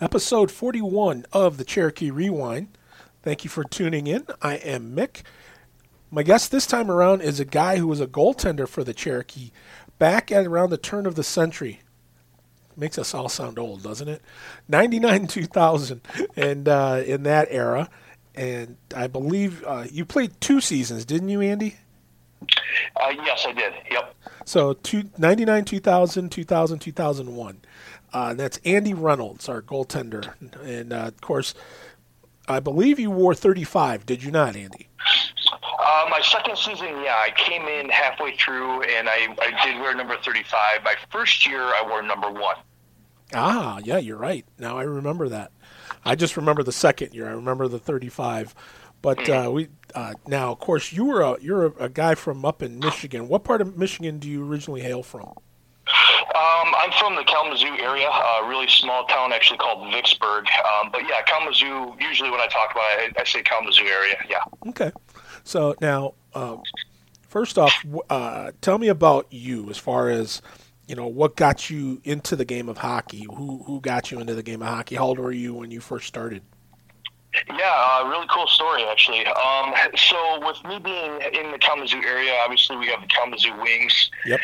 episode 41 of the Cherokee Rewind. Thank you for tuning in. I am Mick. My guest this time around is a guy who was a goaltender for the Cherokee back at around the turn of the century. Makes us all sound old, doesn't it? 99 2000, and uh, in that era. And I believe uh, you played two seasons, didn't you, Andy? Uh, yes, I did. Yep. So two, 99 2000, 2000, 2001. Uh, that's Andy Reynolds, our goaltender. And uh, of course, I believe you wore 35, did you not, Andy? Uh, my second season, yeah, I came in halfway through and I, I did wear number 35. My first year, I wore number one. Ah, yeah, you're right. Now I remember that. I just remember the second year. I remember the 35. But mm-hmm. uh, we uh, now, of course, you were a, you're a, a, guy from up in Michigan. What part of Michigan do you originally hail from? Um, I'm from the Kalamazoo area, a really small town actually called Vicksburg. Um, but yeah, Kalamazoo. Usually, when I talk about it, I, I say Kalamazoo area. Yeah. Okay. So now, uh, first off, uh, tell me about you as far as you know what got you into the game of hockey. Who who got you into the game of hockey? How old were you when you first started? Yeah, uh, really cool story actually. Um, so with me being in the Kalamazoo area, obviously we have the Kalamazoo Wings. Yep.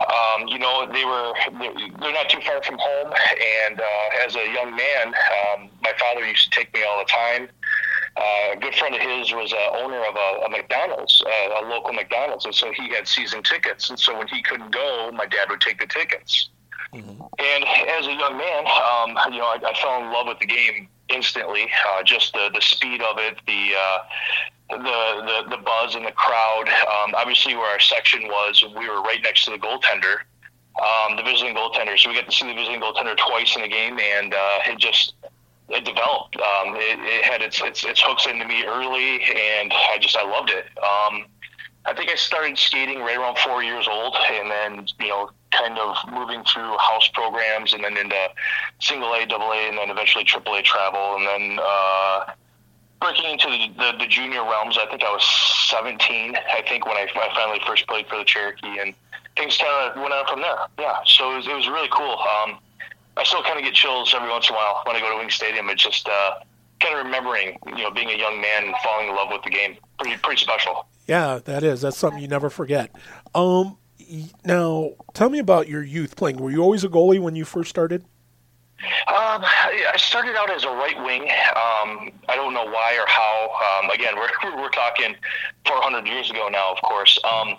Um, you know, they were they're not too far from home, and uh, as a young man, um, my father used to take me all the time. Uh, a good friend of his was a owner of a, a McDonald's, uh, a local McDonald's, and so he had season tickets. And so when he couldn't go, my dad would take the tickets. Mm-hmm. And as a young man, um, you know, I, I fell in love with the game instantly. Uh, just the the speed of it, the uh, the, the the buzz in the crowd. Um, obviously, where our section was, we were right next to the goaltender, um, the visiting goaltender. So we got to see the visiting goaltender twice in the game, and uh, it just it developed. Um, it, it, had its, its its hooks into me early, and I just I loved it. Um, I think I started skating right around four years old, and then you know kind of moving through house programs and then into single A, double A, and then eventually triple A travel, and then uh, breaking into the, the, the, junior realms. I think I was 17. I think when I, I finally first played for the Cherokee, and things kind of went on from there. Yeah, so it was, it was really cool. Um, I still kind of get chills every once in a while when I go to Wing Stadium. It's just uh, kind of remembering, you know, being a young man and falling in love with the game. Pretty pretty special. Yeah, that is. That's something you never forget. Um, now, tell me about your youth playing. Were you always a goalie when you first started? Um, I started out as a right wing. Um, I don't know why or how. Um, again, we're we're talking 400 years ago now, of course. Um,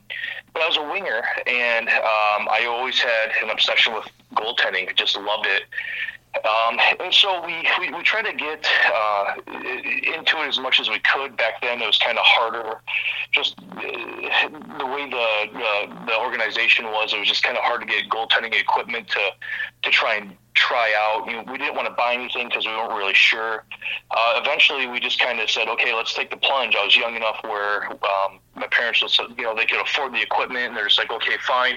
but I was a winger, and um, I always had an obsession with goaltending. Just loved it. Um, and so we, we, we tried to get uh, into it as much as we could. Back then, it was kind of harder. Just uh, the way the, the, the organization was, it was just kind of hard to get goaltending equipment to to try and try out. You know, we didn't want to buy anything because we weren't really sure. Uh, eventually, we just kind of said, okay, let's take the plunge. I was young enough where um, my parents, was, you know, they could afford the equipment, and they're just like, okay, fine.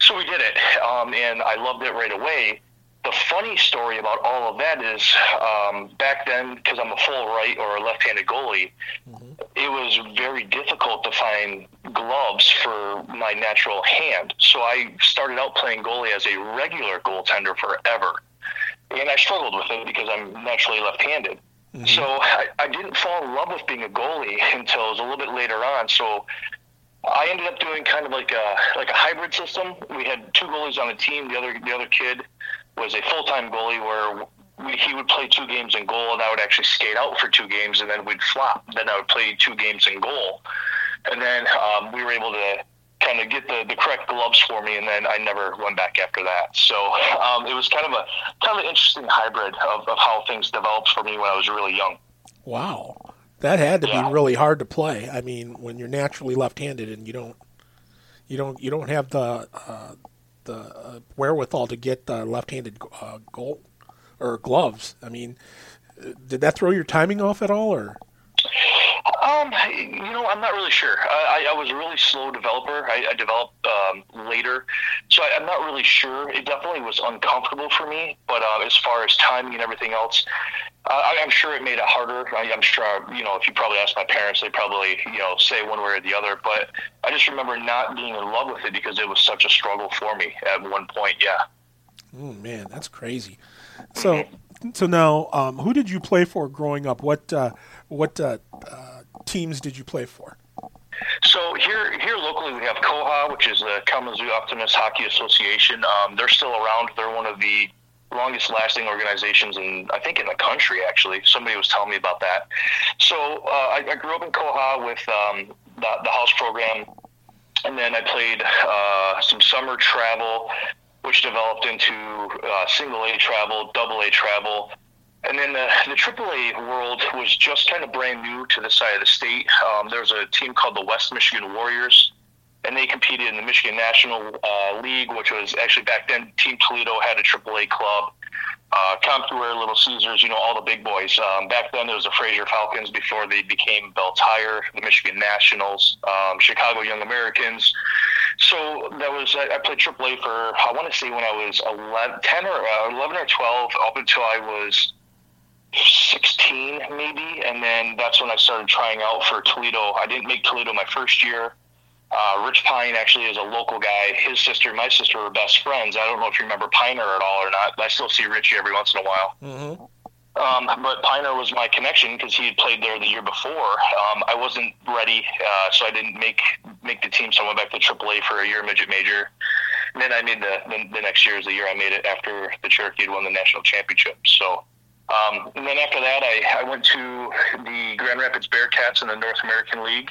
So we did it, um, and I loved it right away the funny story about all of that is um, back then, because I'm a full right or a left handed goalie, mm-hmm. it was very difficult to find gloves for my natural hand. So I started out playing goalie as a regular goaltender forever. And I struggled with it because I'm naturally left handed. Mm-hmm. So I, I didn't fall in love with being a goalie until it was a little bit later on. So I ended up doing kind of like a like a hybrid system. We had two goalies on the team. The other the other kid was a full time goalie where we, he would play two games in goal, and I would actually skate out for two games, and then we'd flop. Then I would play two games in goal, and then um, we were able to kind of get the, the correct gloves for me, and then I never went back after that. So um, it was kind of a kind of an interesting hybrid of, of how things developed for me when I was really young. Wow, that had to yeah. be really hard to play. I mean, when you're naturally left-handed and you don't you don't you don't have the uh, the uh, wherewithal to get left-handed uh, goal or gloves. I mean, did that throw your timing off at all, or? Um, you know, I'm not really sure. I, I was a really slow developer. I, I developed um, later, so I, am not really sure. It definitely was uncomfortable for me, but uh, as far as timing and everything else, uh, I, am sure it made it harder. I, am sure, you know, if you probably ask my parents, they probably, you know, say one way or the other. But I just remember not being in love with it because it was such a struggle for me at one point. Yeah. Oh man, that's crazy. So, So now, um, who did you play for growing up? What uh, what uh, uh, teams did you play for? So here, here locally, we have Koha, which is the Kalamazoo Optimist Hockey Association. Um, they're still around. They're one of the longest lasting organizations in I think in the country actually. Somebody was telling me about that. So uh, I, I, grew up in Koha with um, the, the, house program, and then I played uh, some summer travel, which developed into uh, single A travel, double A travel. And then the, the AAA world was just kind of brand new to the side of the state. Um, there was a team called the West Michigan Warriors and they competed in the Michigan National uh, League, which was actually back then Team Toledo had a AAA club. Uh, Little Caesars, you know, all the big boys. Um, back then, there was the Fraser Falcons before they became Belle Tire, the Michigan Nationals, um, Chicago Young Americans. So that was I, I played AAA for I want to say when I was 11, 10 or uh, 11 or 12 up until I was 16 maybe, and then that's when I started trying out for Toledo. I didn't make Toledo my first year. Uh, Rich Pine actually is a local guy. His sister, and my sister, were best friends. I don't know if you remember Piner at all or not. I still see Richie every once in a while. Mm-hmm. Um, but Piner was my connection because he had played there the year before. Um, I wasn't ready, uh, so I didn't make make the team. So I went back to AAA for a year midget major. And then I made the, the, the next year is the year I made it after the Cherokee had won the national championship. So, um, and then after that, I, I went to the Grand Rapids Bearcats in the North American League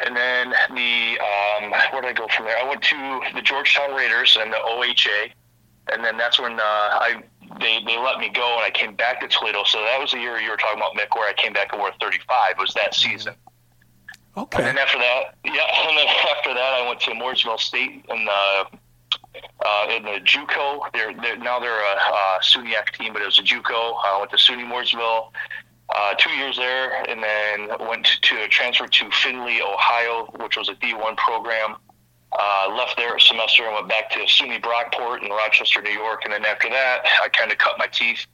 and then the um, where did I go from there? I went to the Georgetown Raiders and the OHA, and then that's when uh, I they they let me go and I came back to Toledo. So that was the year you were talking about, Mick, where I came back and wore 35. Was that season? Okay. And then after that, yeah, and then after that, I went to Morrisville State in the uh, in the JUCO. They're, they're now they're a uh, SUNYAC team, but it was a JUCO. I went to SUNY Morrisville uh, two years there, and then went to, transfer to Findlay, Ohio, which was a D1 program. Uh, left there a semester and went back to SUNY Brockport in Rochester, New York. And then after that, I kind of cut my teeth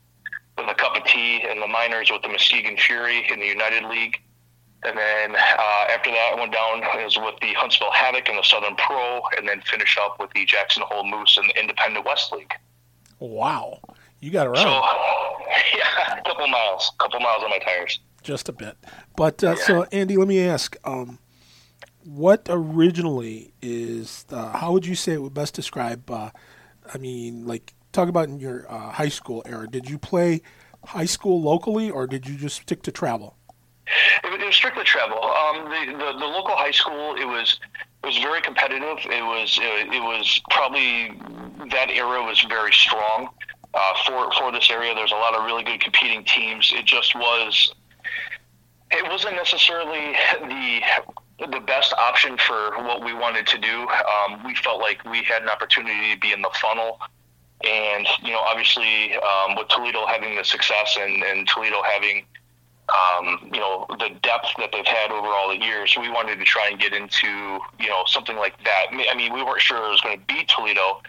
with a cup of tea in the minors with the Muskegon Fury in the United League. And then uh, after that, I went down I was with the Huntsville Havoc in the Southern Pro, and then finished up with the Jackson Hole Moose in the Independent West League. Wow. You got around. So, yeah, a couple miles, a couple miles on my tires. Just a bit. But uh, yeah. so, Andy, let me ask, um, what originally is? Uh, how would you say it would best describe? Uh, I mean, like talk about in your uh, high school era. Did you play high school locally, or did you just stick to travel? It, it was strictly travel. Um, the, the, the local high school, it was it was very competitive. It was it, it was probably that era was very strong uh, for for this area. There's a lot of really good competing teams. It just was. It wasn't necessarily the the best option for what we wanted to do. Um, we felt like we had an opportunity to be in the funnel, and you know, obviously, um, with Toledo having the success and, and Toledo having um, you know the depth that they've had over all the years, we wanted to try and get into you know something like that. I mean, we weren't sure it was going to be Toledo,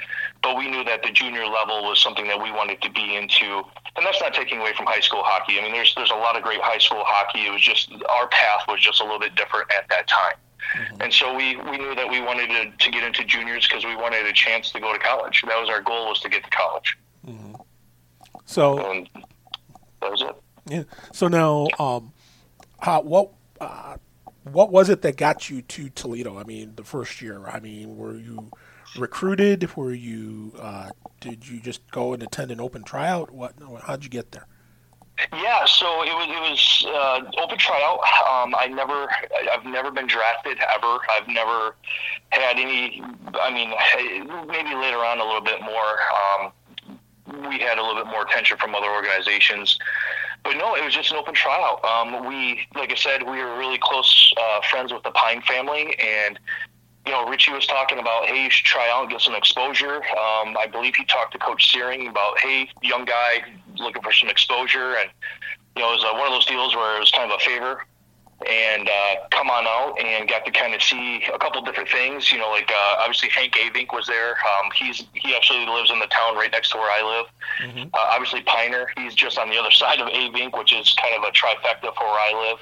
but we knew that the junior level was something that we wanted to be into. And that's not taking away from high school hockey. I mean, there's there's a lot of great high school hockey. It was just our path was just a little bit different at that time. Mm-hmm. And so we, we knew that we wanted to, to get into juniors because we wanted a chance to go to college. That was our goal was to get to college. Mm-hmm. So and that was it. Yeah. So now, um, how, what uh, what was it that got you to Toledo? I mean, the first year. I mean, were you recruited? Were you uh, did you just go and attend an open tryout? What? How'd you get there? Yeah, so it was it was uh, open tryout. Um, I never, I've never been drafted ever. I've never had any. I mean, maybe later on a little bit more. Um, we had a little bit more attention from other organizations, but no, it was just an open tryout. Um, we, like I said, we were really close uh, friends with the Pine family, and you know, Richie was talking about, hey, you should try out and get some exposure. Um, I believe he talked to Coach Searing about, hey, young guy looking for some exposure, and you know, it was uh, one of those deals where it was kind of a favor. And uh, come on out and got to kind of see a couple different things. You know, like uh, obviously Hank Avink was there. Um, he's he actually lives in the town right next to where I live. Mm-hmm. Uh, obviously Piner, he's just on the other side of Avink, which is kind of a trifecta for where I live.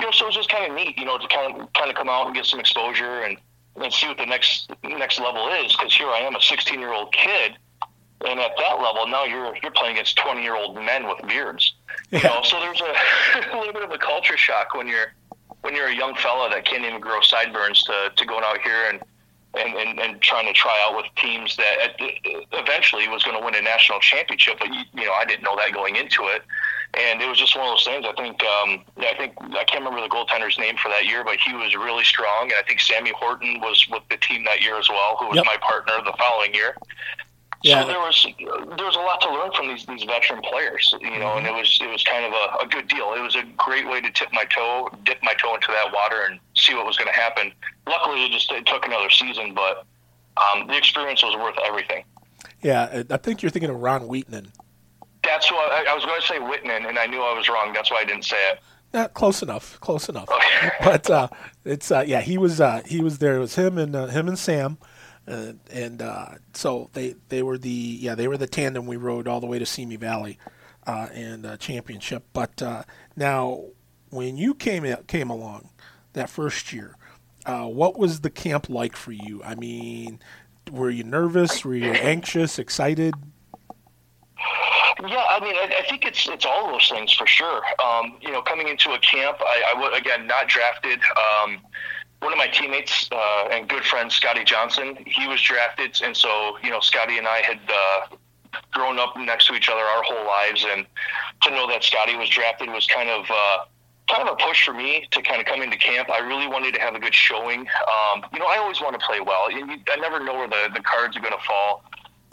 You know, so it was just kind of neat. You know, to kind of kind of come out and get some exposure and and see what the next next level is. Because here I am, a 16 year old kid, And at that level, now you're you're playing against 20 year old men with beards. You know, so there's a, a little bit of a culture shock when you're when you're a young fella that can't even grow sideburns to, to going out here and, and, and, and trying to try out with teams that eventually was going to win a national championship. But, you, you know, I didn't know that going into it. And it was just one of those things. I think, um, I think I can't remember the goaltender's name for that year, but he was really strong. And I think Sammy Horton was with the team that year as well, who was yep. my partner the following year. Yeah. So there was there was a lot to learn from these these veteran players, you know, mm-hmm. and it was it was kind of a, a good deal. It was a great way to tip my toe, dip my toe into that water, and see what was going to happen. Luckily, it just it took another season, but um, the experience was worth everything. Yeah, I think you're thinking of Ron Wheatman. That's what I, I was going to say, Whitman, and I knew I was wrong. That's why I didn't say it. Yeah, close enough, close enough. Okay. but uh, it's uh, yeah, he was uh, he was there. It was him and uh, him and Sam uh, and uh, so they they were the yeah they were the tandem we rode all the way to Simi Valley uh, and uh, championship. But uh, now when you came came along that first year, uh, what was the camp like for you? I mean, were you nervous? Were you anxious? Excited? Yeah, I mean, I, I, think it's it's all those things for sure. Um, you know, coming into a camp, I, I was again not drafted. Um, one of my teammates uh, and good friend, Scotty Johnson, he was drafted, and so you know, Scotty and I had uh, grown up next to each other our whole lives, and to know that Scotty was drafted was kind of uh, kind of a push for me to kind of come into camp. I really wanted to have a good showing. Um, you know, I always want to play well. I never know where the, the cards are going to fall.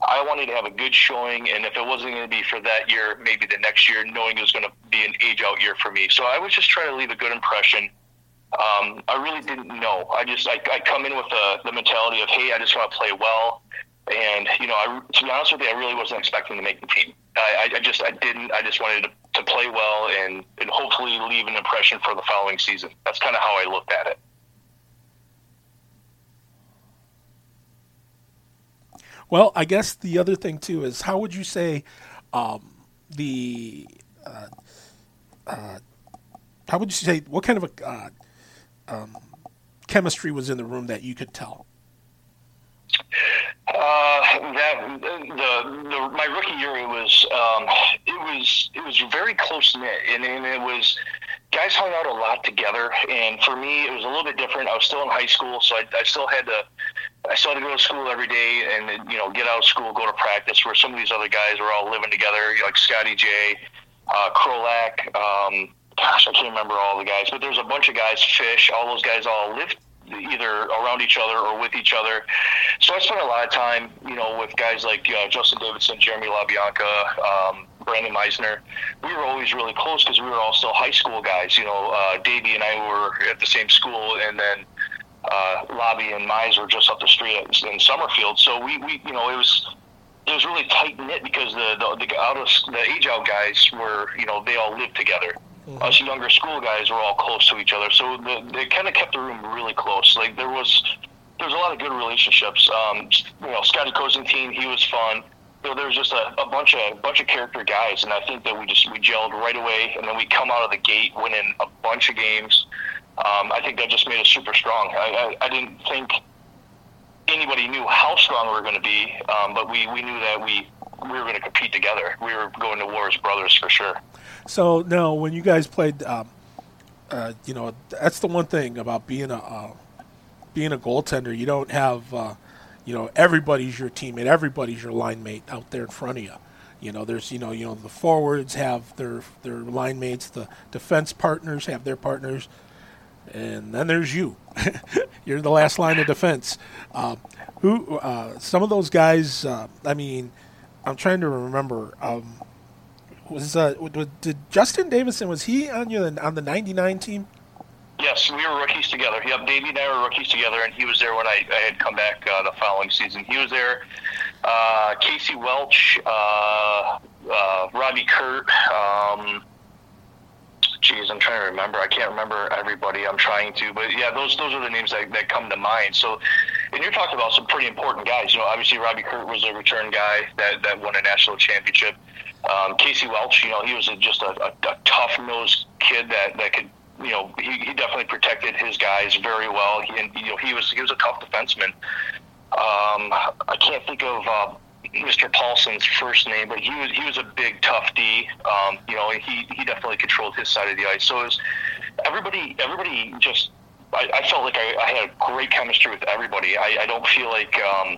I wanted to have a good showing, and if it wasn't going to be for that year, maybe the next year, knowing it was going to be an age out year for me. So I was just trying to leave a good impression um, I really didn't know. I just I, I come in with the, the mentality of hey, I just want to play well, and you know, I, to be honest with you, I really wasn't expecting to make the team. I, I just I didn't. I just wanted to, to play well and and hopefully leave an impression for the following season. That's kind of how I looked at it. Well, I guess the other thing too is how would you say um, the uh, uh, how would you say what kind of a uh, um, chemistry was in the room that you could tell? Uh, that the, the my rookie year it was um, it was it was very close knit and, and it was guys hung out a lot together and for me it was a little bit different. I was still in high school, so I, I still had to I still had to go to school every day and you know get out of school, go to practice. Where some of these other guys were all living together, like Scotty J, uh, Krolak, um, gosh, I can't remember all the guys, but there's a bunch of guys, Fish, all those guys all lived either around each other or with each other. So I spent a lot of time, you know, with guys like uh, Justin Davidson, Jeremy LaBianca, um, Brandon Meisner. We were always really close because we were all still high school guys. You know, uh, Davey and I were at the same school, and then uh, Lobby and Mize were just up the street in Summerfield. So we, we, you know, it was it was really tight knit because the the, the out of the age out guys were, you know, they all lived together mm-hmm. us younger school guys were all close to each other, so the, they kind of kept the room really close. Like there was there was a lot of good relationships. Um, you know, Scotty Cosentine, he was fun. You know, there was just a, a bunch of bunch of character guys, and I think that we just we gelled right away, and then we come out of the gate winning a bunch of games. Um, I think that just made us super strong. I, I, I didn't think anybody knew how strong we were going to be, um, but we, we knew that we we were going to compete together. We were going to war as brothers for sure. So now, when you guys played, um, uh, you know, that's the one thing about being a uh, being a goaltender. You don't have, uh, you know, everybody's your teammate, everybody's your line mate out there in front of you. You know, there's, you know, you know, the forwards have their their line mates, the defense partners have their partners, and then there's you. You're the last line of defense. Um, who? Uh, some of those guys. Uh, I mean, I'm trying to remember. Um, was uh, did Justin Davidson was he on you on the '99 team? Yes, we were rookies together. Yep, Davey and I were rookies together, and he was there when I, I had come back uh, the following season. He was there. Uh, Casey Welch, uh, uh, Robbie Kurt. Um, geez, I'm trying to remember. I can't remember everybody. I'm trying to, but yeah, those those are the names that, that come to mind. So, and you're talking about some pretty important guys. You know, obviously Robbie Kurt was a return guy that that won a national championship. Um, Casey Welch, you know, he was a, just a, a, a tough nosed kid that, that could, you know, he, he definitely protected his guys very well. He, and, you know, he was he was a tough defenseman. Um, I can't think of uh, Mr. Paulson's first name, but he was he was a big tough D. Um, you know, he he definitely controlled his side of the ice. So it was everybody everybody just I, I felt like I, I had great chemistry with everybody. I, I don't feel like um,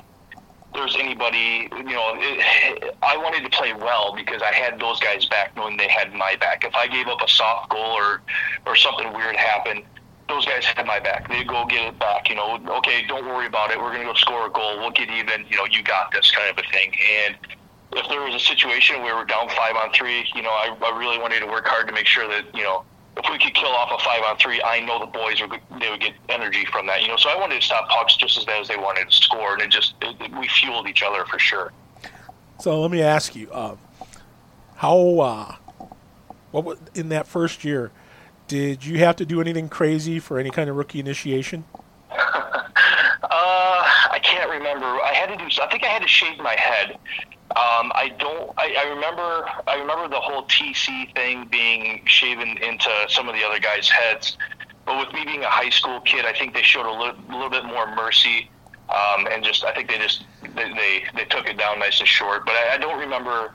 there's anybody, you know, it, I wanted to play well because I had those guys back knowing they had my back. If I gave up a soft goal or, or something weird happened, those guys had my back. They'd go get it back, you know, okay, don't worry about it. We're going to go score a goal. We'll get even, you know, you got this kind of a thing. And if there was a situation where we're down five on three, you know, I, I really wanted to work hard to make sure that, you know, if we could kill off a five on three, I know the boys would they would get energy from that. You know, so I wanted to stop pucks just as bad as they wanted to score, and it just it, we fueled each other for sure. So let me ask you, uh, how uh, what was, in that first year? Did you have to do anything crazy for any kind of rookie initiation? uh, I can't remember. I had to do. I think I had to shave my head um, I don't. I, I remember. I remember the whole TC thing being shaven into some of the other guys' heads. But with me being a high school kid, I think they showed a little, little bit more mercy, um, and just I think they just they, they, they took it down nice and short. But I, I don't remember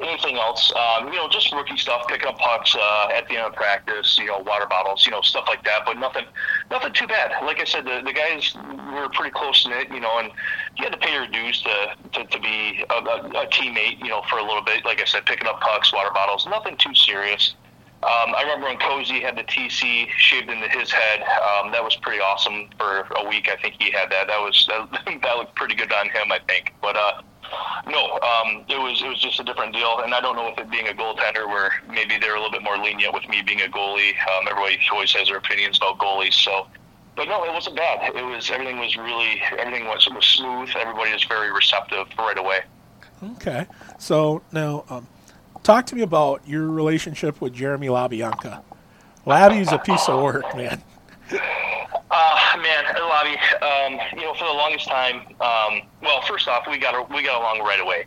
anything else, um, you know, just rookie stuff, picking up pucks uh, at the end of practice, you know, water bottles, you know, stuff like that. But nothing, nothing too bad. Like I said, the, the guys were pretty close knit, you know, and you had to pay your dues to to, to be a, a, a teammate, you know, for a little bit. Like I said, picking up pucks, water bottles, nothing too serious. Um, I remember when Cozy had the TC shaved into his head. Um, that was pretty awesome for a week. I think he had that. That was that, that looked pretty good on him, I think. But uh, no, um, it was it was just a different deal, and I don't know if it being a goaltender, where maybe they're a little bit more lenient with me being a goalie. Um, everybody always has their opinions about goalies, so. But no, it wasn't bad. It was everything was really everything was, was smooth. Everybody was very receptive right away. Okay, so now um, talk to me about your relationship with Jeremy LaBianca. Labby's a piece of work, man. Uh, man, Lobby, um, you know, for the longest time, um, well, first off, we got we got along right away.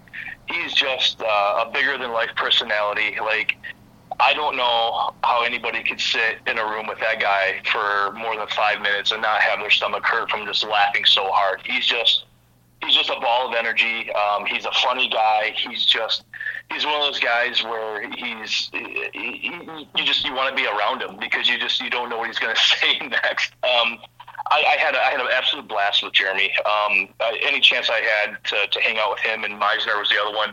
He's just uh, a bigger than life personality. Like, I don't know how anybody could sit in a room with that guy for more than five minutes and not have their stomach hurt from just laughing so hard. He's just he's just a ball of energy. Um, he's a funny guy. He's just he's one of those guys where he's he, he, you just you want to be around him because you just you don't know what he's going to say next. Um, I, I, had a, I had an absolute blast with Jeremy. Um, any chance I had to, to hang out with him and Meisner was the other one.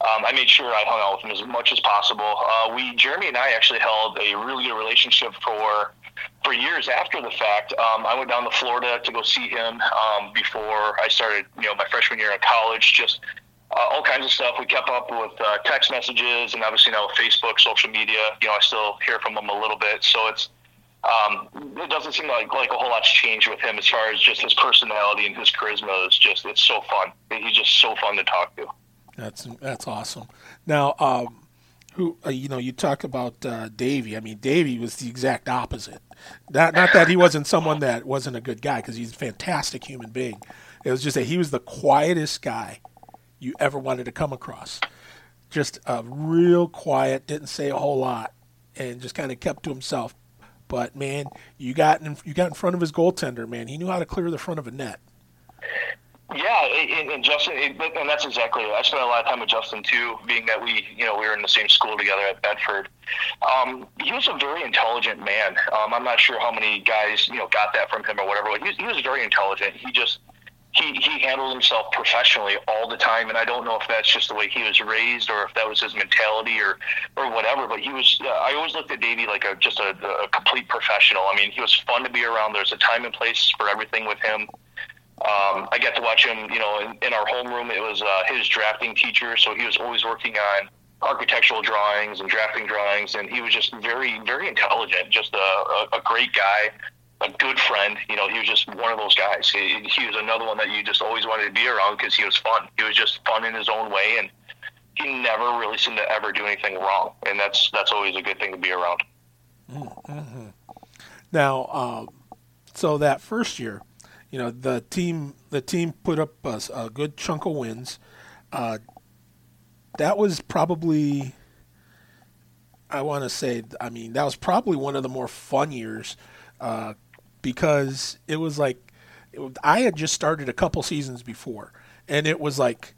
Um, I made sure I hung out with him as much as possible. Uh, we Jeremy and I actually held a really good relationship for for years after the fact. Um, I went down to Florida to go see him um, before I started, you know, my freshman year in college. Just uh, all kinds of stuff. We kept up with uh, text messages and obviously now Facebook, social media. You know, I still hear from him a little bit. So it's um, it doesn't seem like like a whole lot's changed with him as far as just his personality and his charisma. It's just it's so fun. He's just so fun to talk to. That's that's awesome. Now, um, who uh, you know, you talk about uh, Davey. I mean, Davey was the exact opposite. Not not that he wasn't someone that wasn't a good guy because he's a fantastic human being. It was just that he was the quietest guy you ever wanted to come across. Just a real quiet, didn't say a whole lot, and just kind of kept to himself. But man, you got in, you got in front of his goaltender. Man, he knew how to clear the front of a net. Yeah, and, and Justin, and that's exactly it. I spent a lot of time with Justin too, being that we, you know, we were in the same school together at Bedford. Um, he was a very intelligent man. Um, I'm not sure how many guys, you know, got that from him or whatever. But he, he was very intelligent. He just he, he handled himself professionally all the time, and I don't know if that's just the way he was raised or if that was his mentality or or whatever. But he was. Uh, I always looked at Davey like a just a, a complete professional. I mean, he was fun to be around. There's a time and place for everything with him. Um, I got to watch him, you know, in, in our homeroom. It was uh, his drafting teacher, so he was always working on architectural drawings and drafting drawings, and he was just very, very intelligent. Just a, a, a great guy, a good friend. You know, he was just one of those guys. He, he was another one that you just always wanted to be around because he was fun. He was just fun in his own way, and he never really seemed to ever do anything wrong. And that's that's always a good thing to be around. Mm-hmm. Now, um, so that first year, you know, the team the team put up a, a good chunk of wins. Uh, that was probably, I want to say, I mean, that was probably one of the more fun years uh, because it was like it, I had just started a couple seasons before, and it was like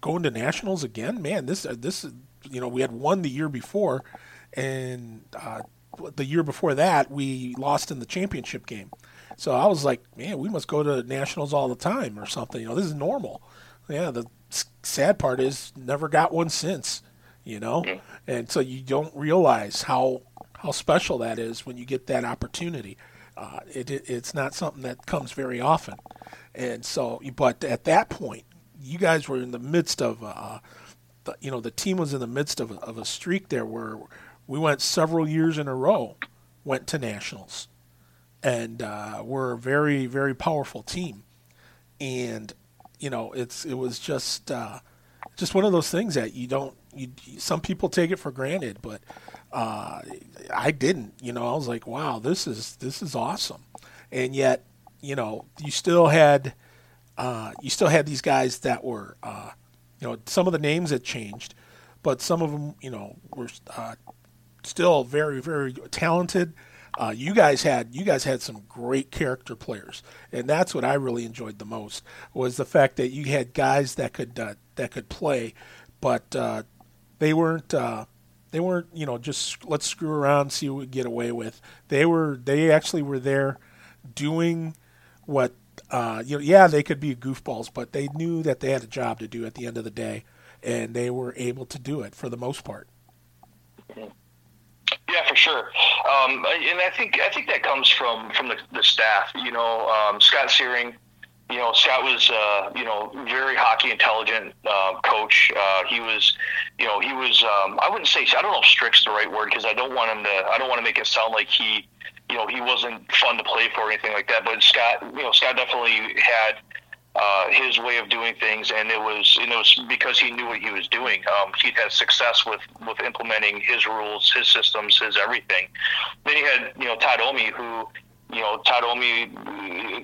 going to nationals again, man. This uh, this you know we had won the year before, and uh, the year before that we lost in the championship game. So I was like, man, we must go to nationals all the time or something. You know, this is normal. Yeah, the sad part is never got one since. You know, and so you don't realize how how special that is when you get that opportunity. Uh, it, it, it's not something that comes very often, and so but at that point, you guys were in the midst of, uh, the, you know, the team was in the midst of, of a streak there where we went several years in a row, went to nationals, and uh, we're a very very powerful team, and you know it's it was just uh, just one of those things that you don't you some people take it for granted, but uh, I didn't. You know, I was like, wow, this is this is awesome, and yet you know you still had uh, you still had these guys that were uh, you know some of the names had changed, but some of them you know were uh, still very very talented. Uh, you guys had you guys had some great character players, and that's what I really enjoyed the most was the fact that you had guys that could uh, that could play, but uh, they weren't uh, they weren't you know just let's screw around see what we get away with. They were they actually were there doing what uh, you know yeah they could be goofballs, but they knew that they had a job to do at the end of the day, and they were able to do it for the most part. Yeah, for sure. Um, and I think I think that comes from from the, the staff. You know, um, Scott Searing you know, Scott was, uh, you know, very hockey intelligent uh, coach. Uh, he was, you know, he was. Um, I wouldn't say I don't know if strict's the right word because I don't want him to. I don't want to make it sound like he, you know, he wasn't fun to play for or anything like that. But Scott, you know, Scott definitely had uh, his way of doing things, and it was it was because he knew what he was doing. Um, he'd had success with with implementing his rules, his systems, his everything. Then you had you know Todd Omi, who you know, Todd Omi,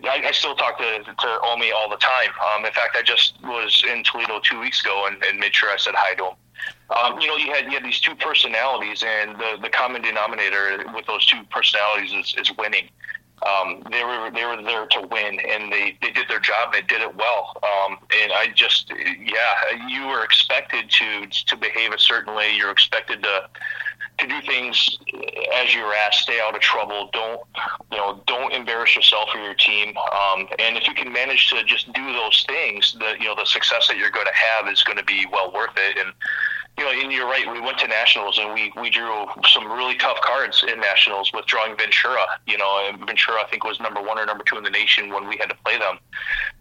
I, I still talk to, to Omi all the time. Um, in fact, I just was in Toledo two weeks ago and, and made sure I said hi to him. Um, you know, you had you had these two personalities, and the, the common denominator with those two personalities is, is winning. Um, they were they were there to win, and they, they did their job. They did it well. Um, and I just, yeah, you were expected to to behave a certain way. You're expected to to do things as you're asked. Stay out of trouble. Don't you know? Don't embarrass yourself or your team. Um, and if you can manage to just do those things, the you know the success that you're going to have is going to be well worth it. And you know, and you're right. We went to nationals and we we drew some really tough cards in nationals with drawing Ventura. You know, Ventura I think was number one or number two in the nation when we had to play them.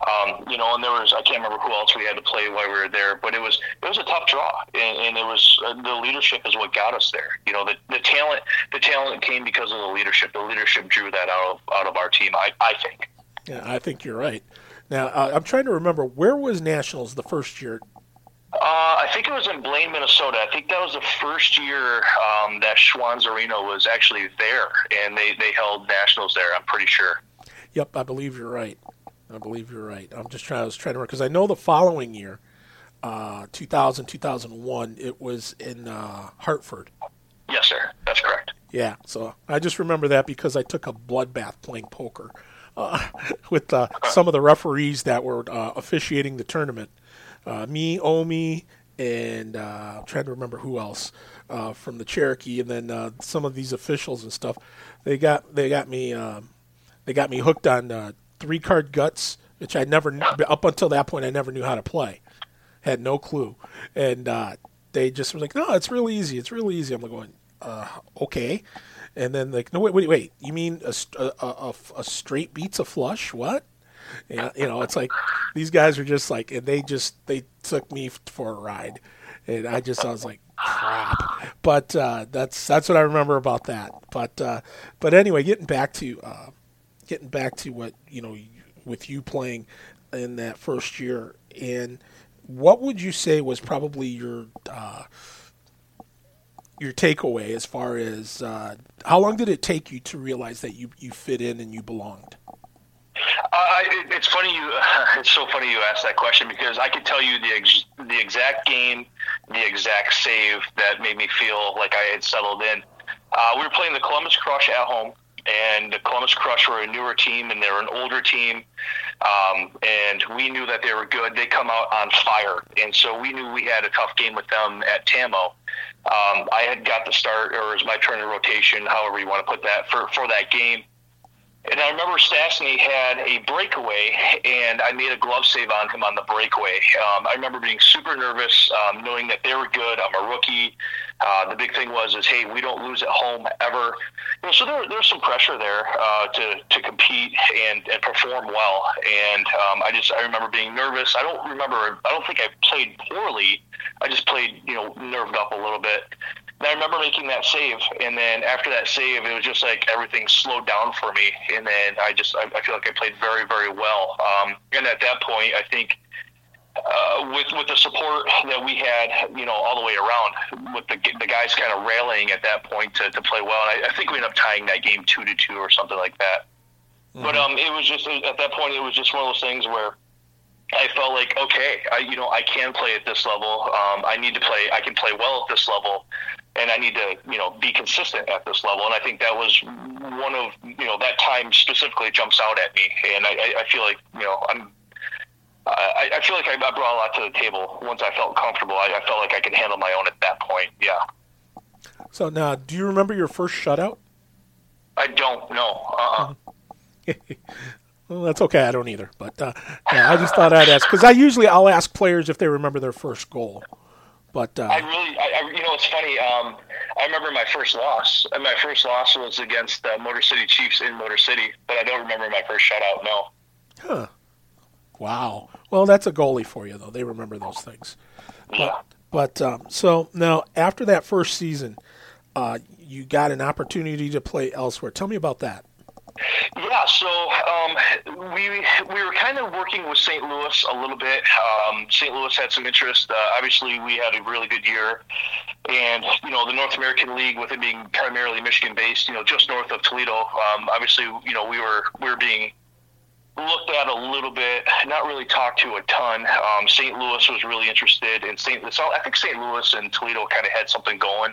Um, you know, and there was I can't remember who else we had to play while we were there, but it was it was a tough draw, and, and it was uh, the leadership is what got us there. You know, the the talent the talent came because of the leadership. The leadership drew that out of out of our team. I I think. Yeah, I think you're right. Now uh, I'm trying to remember where was nationals the first year uh, I think it was in Blaine, Minnesota. I think that was the first year um, that Schwan's Arena was actually there, and they, they held nationals there. I'm pretty sure. Yep, I believe you're right. I believe you're right. I'm just trying. I was trying to because I know the following year, uh, 2000 2001, it was in uh, Hartford. Yes, sir. That's correct. Yeah. So I just remember that because I took a bloodbath playing poker uh, with uh, some of the referees that were uh, officiating the tournament uh, me, Omi, and uh, I'm trying to remember who else from the Cherokee, and then some of these officials and stuff. They got they got me um, they got me hooked on three card guts, which I never up until that point I never knew how to play, had no clue, and they just were like, no, it's really easy, it's really easy. I'm like going, okay. And then like, no, wait, wait, wait. You mean a, a, a, a straight beats a flush? What? And, you know, it's like these guys are just like, and they just they took me for a ride, and I just I was like, crap. But uh, that's that's what I remember about that. But uh, but anyway, getting back to uh, getting back to what you know with you playing in that first year, and what would you say was probably your uh, your takeaway as far as uh, how long did it take you to realize that you, you fit in and you belonged? Uh, it's funny you. It's so funny you asked that question because I could tell you the ex, the exact game, the exact save that made me feel like I had settled in. Uh, we were playing the Columbus Crush at home, and the Columbus Crush were a newer team, and they were an older team. Um, and we knew that they were good. They come out on fire, and so we knew we had a tough game with them at Tamo. Um, I had got the start, or it was my turn in rotation, however you want to put that, for, for that game. And I remember Stastny had a breakaway, and I made a glove save on him on the breakaway. Um, I remember being super nervous, um, knowing that they were good. I'm a rookie. Uh, the big thing was is hey, we don't lose at home ever. You know, so there, there's some pressure there uh, to to compete and, and perform well. And um, I just I remember being nervous. I don't remember. I don't think I played poorly. I just played you know nerved up a little bit. I remember making that save, and then after that save, it was just like everything slowed down for me. And then I just I, I feel like I played very very well. Um, and at that point, I think uh, with with the support that we had, you know, all the way around, with the the guys kind of rallying at that point to, to play well. And I, I think we ended up tying that game two to two or something like that. Mm-hmm. But um, it was just at that point, it was just one of those things where I felt like, okay, I, you know, I can play at this level. Um, I need to play. I can play well at this level, and I need to, you know, be consistent at this level. And I think that was one of, you know, that time specifically jumps out at me. And I, I feel like, you know, I'm I, I feel like I brought a lot to the table once I felt comfortable. I, I felt like I could handle my own at that point. Yeah. So now, do you remember your first shutout? I don't know. Uh-uh. well, that's okay. I don't either. But uh, yeah, I just thought I'd ask because I usually I'll ask players if they remember their first goal. But uh, I really, I, I, you know, it's funny. Um, I remember my first loss. My first loss was against the Motor City Chiefs in Motor City, but I don't remember my first shutout. No. Huh. Wow. Well, that's a goalie for you, though. They remember those things. Yeah. But, but um, so now after that first season, uh, you got an opportunity to play elsewhere. Tell me about that. Yeah, so um, we we were kind of working with St. Louis a little bit. Um, St. Louis had some interest. Uh, obviously, we had a really good year, and you know the North American League, with it being primarily Michigan based, you know just north of Toledo. Um, obviously, you know we were we were being looked at a little bit, not really talked to a ton. Um, St. Louis was really interested in St. I think St. Louis and Toledo kind of had something going.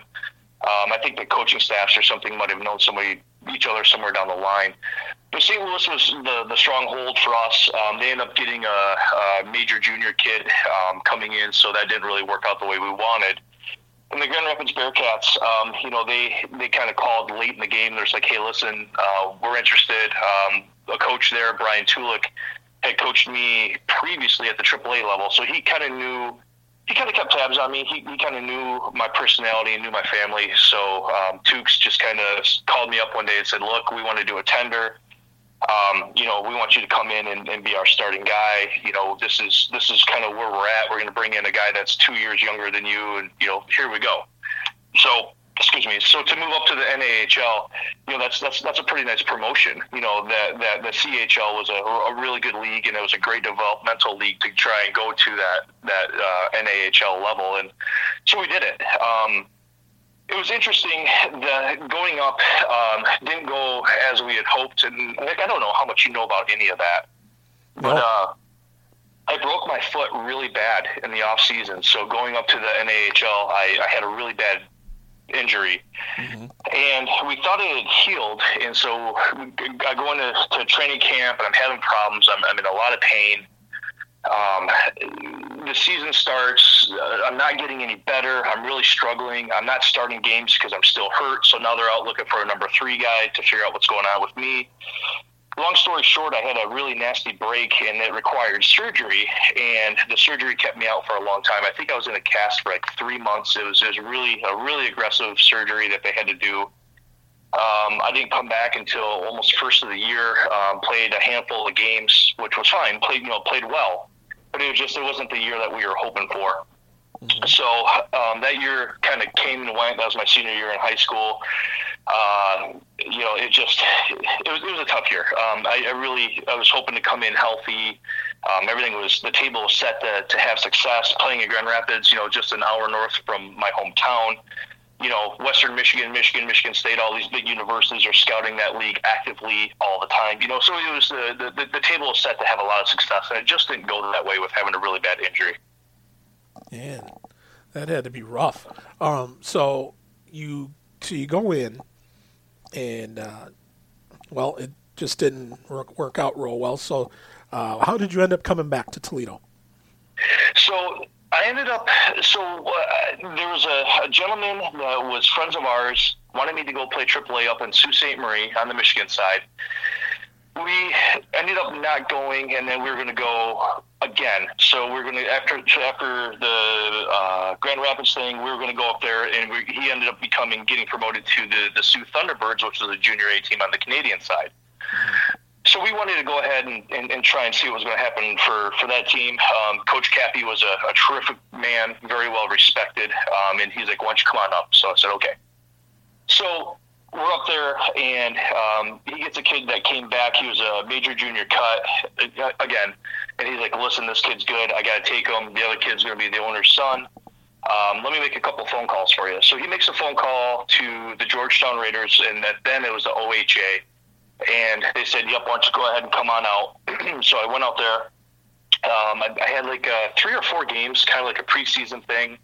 Um, I think the coaching staffs or something might have known somebody each other somewhere down the line. But St. Louis was the, the stronghold for us. Um, they ended up getting a, a major junior kid um, coming in, so that didn't really work out the way we wanted. And the Grand Rapids Bearcats, um, you know, they they kind of called late in the game. They're like, "Hey, listen, uh, we're interested." Um, a coach there, Brian Tulik, had coached me previously at the AAA level, so he kind of knew. He kind of kept tabs on me. He, he kind of knew my personality and knew my family. So um, Tukes just kind of called me up one day and said, "Look, we want to do a tender. Um, you know, we want you to come in and, and be our starting guy. You know, this is this is kind of where we're at. We're going to bring in a guy that's two years younger than you, and you know, here we go." So excuse me. So to move up to the NAHL, you know, that's that's that's a pretty nice promotion. You know, that that the CHL was a, a really good league, and it was a great developmental league to try and go to that that uh, NAHL level, and so we did it. Um, it was interesting. The going up um, didn't go as we had hoped, and Mick, I don't know how much you know about any of that, but. Uh, I broke my foot really bad in the off season. So going up to the NAHL, I, I had a really bad injury. Mm-hmm. And we thought it had healed. And so I go into to training camp and I'm having problems. I'm, I'm in a lot of pain. Um, the season starts. Uh, I'm not getting any better. I'm really struggling. I'm not starting games because I'm still hurt. So now they're out looking for a number three guy to figure out what's going on with me long story short, I had a really nasty break and it required surgery. And the surgery kept me out for a long time. I think I was in a cast for like three months. It was, it was really a really aggressive surgery that they had to do. Um, I didn't come back until almost first of the year. Um, played a handful of games, which was fine. Played you know played well, but it was just it wasn't the year that we were hoping for. Mm-hmm. So um, that year kind of came and went. That was my senior year in high school uh, you know, it just it was, it was a tough year. Um, I, I, really I was hoping to come in healthy. Um, everything was the table was set to, to have success. Playing at Grand Rapids, you know, just an hour north from my hometown. You know, Western Michigan, Michigan, Michigan State, all these big universities are scouting that league actively all the time. You know, so it was the the, the table was set to have a lot of success, and it just didn't go that way with having a really bad injury. Man, that had to be rough. Um, so you so you go in and uh, Well, it just didn't work, work out real well. So, uh, how did you end up coming back to Toledo? So I ended up. So uh, there was a, a, gentleman that was friends of ours wanted me to go play AAA up in Sault Ste. Marie on the Michigan side. We ended up not going, and then we were going to go again. So we are going to after after the uh, Grand Rapids thing, we were going to go up there, and we, he ended up becoming getting promoted to the the Sault Thunderbirds, which is a junior A team on the Canadian side. So we wanted to go ahead and, and, and, try and see what was going to happen for, for that team. Um, Coach Cappy was a, a, terrific man, very well respected, um, and he's like, "Why don't you come on up?" So I said, "Okay." So we're up there, and um, he gets a kid that came back. He was a major junior cut uh, again, and he's like, "Listen, this kid's good. I got to take him. The other kid's going to be the owner's son. Um, let me make a couple phone calls for you." So he makes a phone call to the Georgetown Raiders, and that then it was the OHA, and they said, "Yep, why don't you go ahead and come on out?" so I went out there. Um, I, I, had like uh, three or four games, kind of like a preseason thing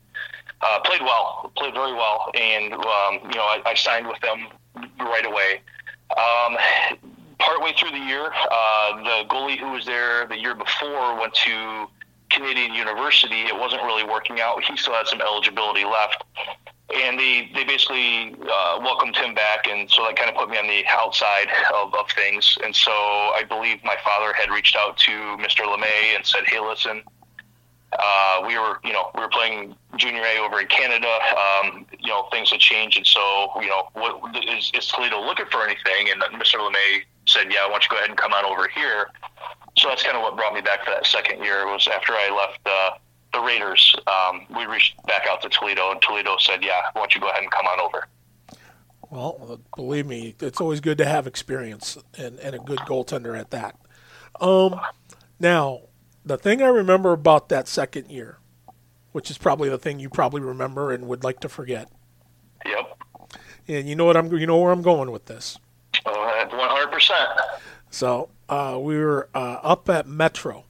uh, played well, played very well, and um, you know I, I, signed with them right away. Um, partway through the year, uh, the goalie who was there the year before went to Canadian University. It wasn't really working out. He still had some eligibility left, and they they basically uh, welcomed him back, and so that kind of put me on the outside of, of things. And so I believe my father had reached out to Mr. LeMay and said, "Hey, listen." Uh, we were, you know, we were playing junior A over in Canada. Um, you know, things had changed, and so, you know, what, is, is Toledo looking for anything? And Mr. LeMay said, "Yeah, why don't you go ahead and come on over here?" So that's kind of what brought me back for that second year. Was after I left uh, the Raiders, um, we reached back out to Toledo, and Toledo said, "Yeah, why don't you go ahead and come on over?" Well, believe me, it's always good to have experience and, and a good goaltender at that. Um, now, the thing I remember about that second year, which is probably the thing you probably remember and would like to forget. Yep. And you know what I'm you know where I'm going with this. One hundred percent. So uh, we were uh, up at Metro,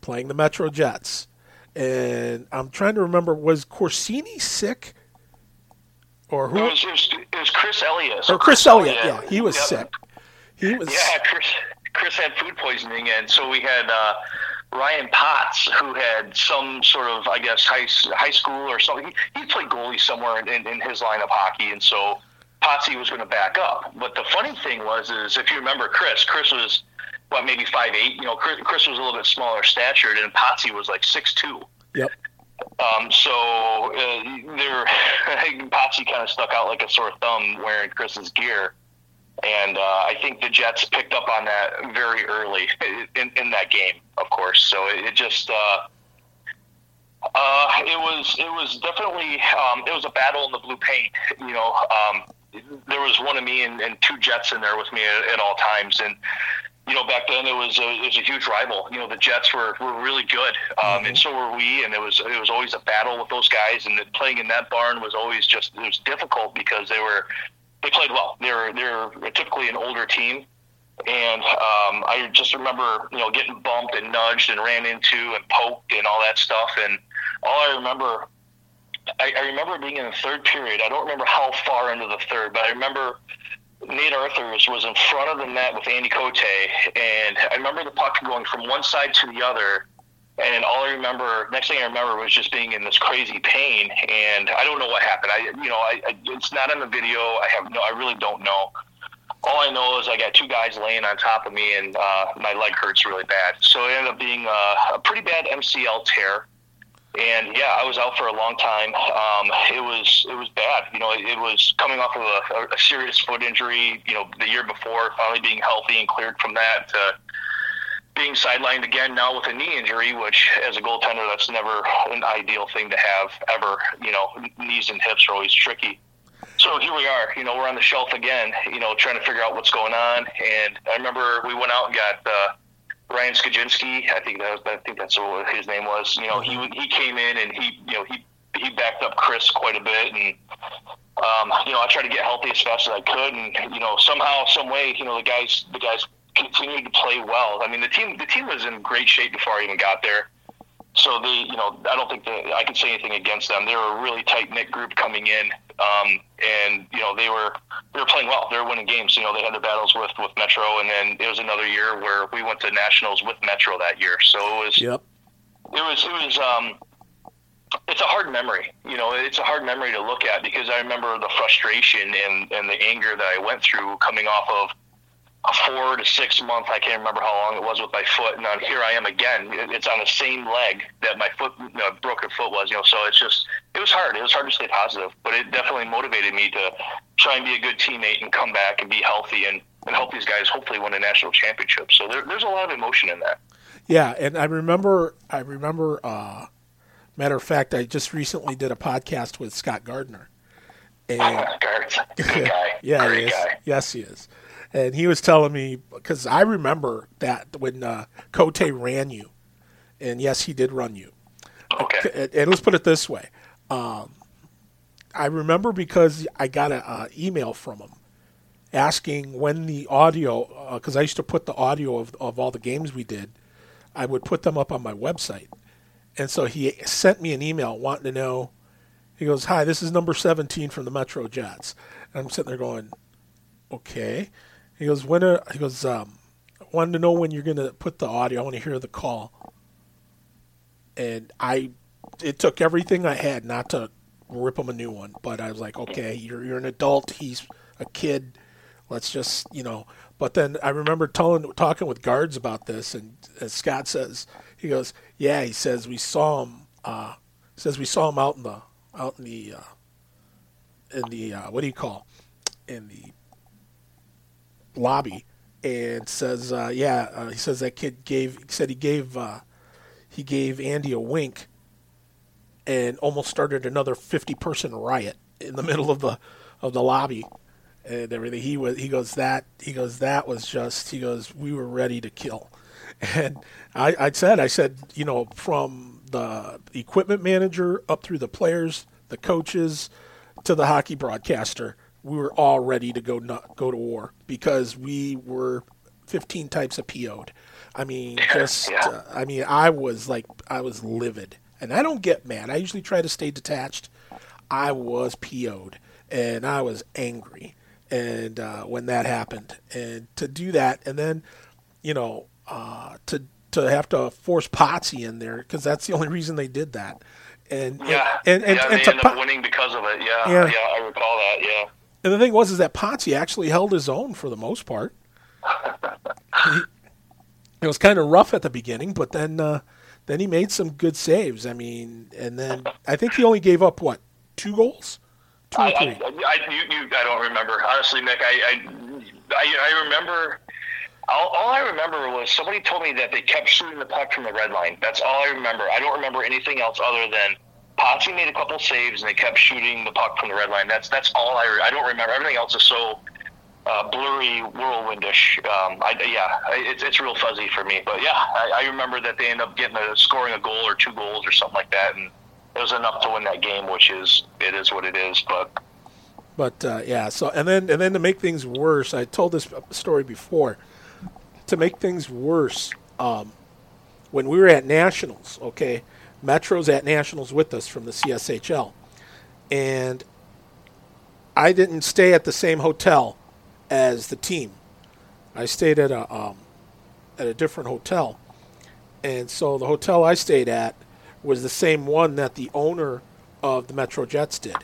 playing the Metro Jets, and I'm trying to remember was Corsini sick, or who? It was, it was, it was Chris Elliott. Or Chris, Chris Elliott, Elliott, yeah, he was yep. sick. He was. Yeah, Chris. Chris had food poisoning, and so we had uh, Ryan Potts, who had some sort of, I guess, high high school or something. He, he played goalie somewhere in, in, in his line of hockey, and so Potsy was going to back up. But the funny thing was, is if you remember Chris, Chris was what maybe five eight. You know, Chris, Chris was a little bit smaller statured, and Potsy was like six two. Yep. Um, so uh, there, Potsy kind of stuck out like a sore thumb wearing Chris's gear and uh, I think the Jets picked up on that very early in, in that game, of course. So it, it just uh, uh, it was it was definitely um, it was a battle in the blue paint. You know, um, there was one of me and, and two Jets in there with me at, at all times, and you know, back then it was a, it was a huge rival. You know, the Jets were, were really good, um, mm-hmm. and so were we. And it was it was always a battle with those guys. And the, playing in that barn was always just it was difficult because they were they played well. They're they're typically an older team, and um, I just remember you know getting bumped and nudged and ran into and poked and all that stuff. And all I remember, I, I remember being in the third period. I don't remember how far into the third, but I remember Nate Arthurs was in front of the net with Andy Cote, and I remember the puck going from one side to the other and all I remember, next thing I remember was just being in this crazy pain, and I don't know what happened. I, you know, I, I it's not in the video. I have no, I really don't know. All I know is I got two guys laying on top of me, and uh, my leg hurts really bad. So it ended up being a, a pretty bad MCL tear, and yeah, I was out for a long time. Um, it was it was bad. You know, it, it was coming off of a, a serious foot injury. You know, the year before, finally being healthy and cleared from that. To, being sidelined again now with a knee injury, which as a goaltender, that's never an ideal thing to have ever. You know, knees and hips are always tricky. So here we are. You know, we're on the shelf again. You know, trying to figure out what's going on. And I remember we went out and got uh, Ryan Skajinski. I think that was, I think that's what his name was. You know, he he came in and he you know he he backed up Chris quite a bit and. Um, you know, I tried to get healthy as fast as I could, and you know, somehow, some way, you know, the guys, the guys continued to play well. I mean, the team the team was in great shape before I even got there. so they, you know, I don't think that I can say anything against them. They were a really tight knit group coming in, um, and you know they were they were playing well. They were winning games. You know, they had their battles with with Metro, and then it was another year where we went to nationals with Metro that year. So it was, yep. it was, it was. Um, it's a hard memory, you know. It's a hard memory to look at because I remember the frustration and and the anger that I went through coming off of a four to six month. I can't remember how long it was with my foot, and now here I am again. It's on the same leg that my foot, know, broken foot was. You know, so it's just it was hard. It was hard to stay positive, but it definitely motivated me to try and be a good teammate and come back and be healthy and and help these guys hopefully win a national championship. So there, there's a lot of emotion in that. Yeah, and I remember I remember. uh Matter of fact, I just recently did a podcast with Scott Gardner. And, oh, good guy. yeah, Great he is. Guy. Yes, he is and he was telling me because I remember that when uh, Cote ran you, and yes, he did run you. Okay. And let's put it this way: um, I remember because I got an uh, email from him asking when the audio, because uh, I used to put the audio of of all the games we did, I would put them up on my website, and so he sent me an email wanting to know. He goes, "Hi, this is number 17 from the Metro Jets." And I'm sitting there going, "Okay." He goes, when are, he goes, um, I wanted to know when you're going to put the audio. I want to hear the call. And I, it took everything I had not to rip him a new one, but I was like, okay, you're, you're an adult. He's a kid. Let's just, you know, but then I remember telling, talking with guards about this. And as Scott says, he goes, yeah, he says, we saw him, uh, says we saw him out in the, out in the, uh, in the, uh, what do you call, in the lobby and says, uh, "Yeah," uh, he says that kid gave. He said he gave uh, he gave Andy a wink, and almost started another fifty-person riot in the middle of the of the lobby and everything. He was he goes that he goes that was just he goes we were ready to kill, and I, I said I said you know from the equipment manager up through the players, the coaches, to the hockey broadcaster we were all ready to go not, go to war because we were 15 types of PO'd. I mean, just yeah. uh, I mean, I was like I was livid, and I don't get mad. I usually try to stay detached. I was PO'd, and I was angry, and uh, when that happened, and to do that, and then you know uh, to to have to force Potsy in there because that's the only reason they did that. And yeah, and and, yeah, and, they to ended up winning because of it. Yeah, yeah, yeah, I recall that. Yeah. And the thing was, is that Potsy actually held his own for the most part. he, it was kind of rough at the beginning, but then uh, then he made some good saves. I mean, and then I think he only gave up what two goals, two I, I, I, you, you, I don't remember honestly, Mick. I, I, I remember. All, all, I remember was somebody told me that they kept shooting the puck from the red line. That's all I remember. I don't remember anything else other than Potsy made a couple saves and they kept shooting the puck from the red line. That's that's all I I don't remember. Everything else is so uh, blurry, whirlwindish. Um, I, yeah, it's it's real fuzzy for me. But yeah, I, I remember that they end up getting a, scoring a goal or two goals or something like that, and it was enough to win that game, which is it is what it is. But but uh, yeah, so and then and then to make things worse, I told this story before. To make things worse, um, when we were at nationals, okay Metro's at nationals with us from the CSHL, and I didn't stay at the same hotel as the team. I stayed at a um, at a different hotel, and so the hotel I stayed at was the same one that the owner of the Metro Jets did.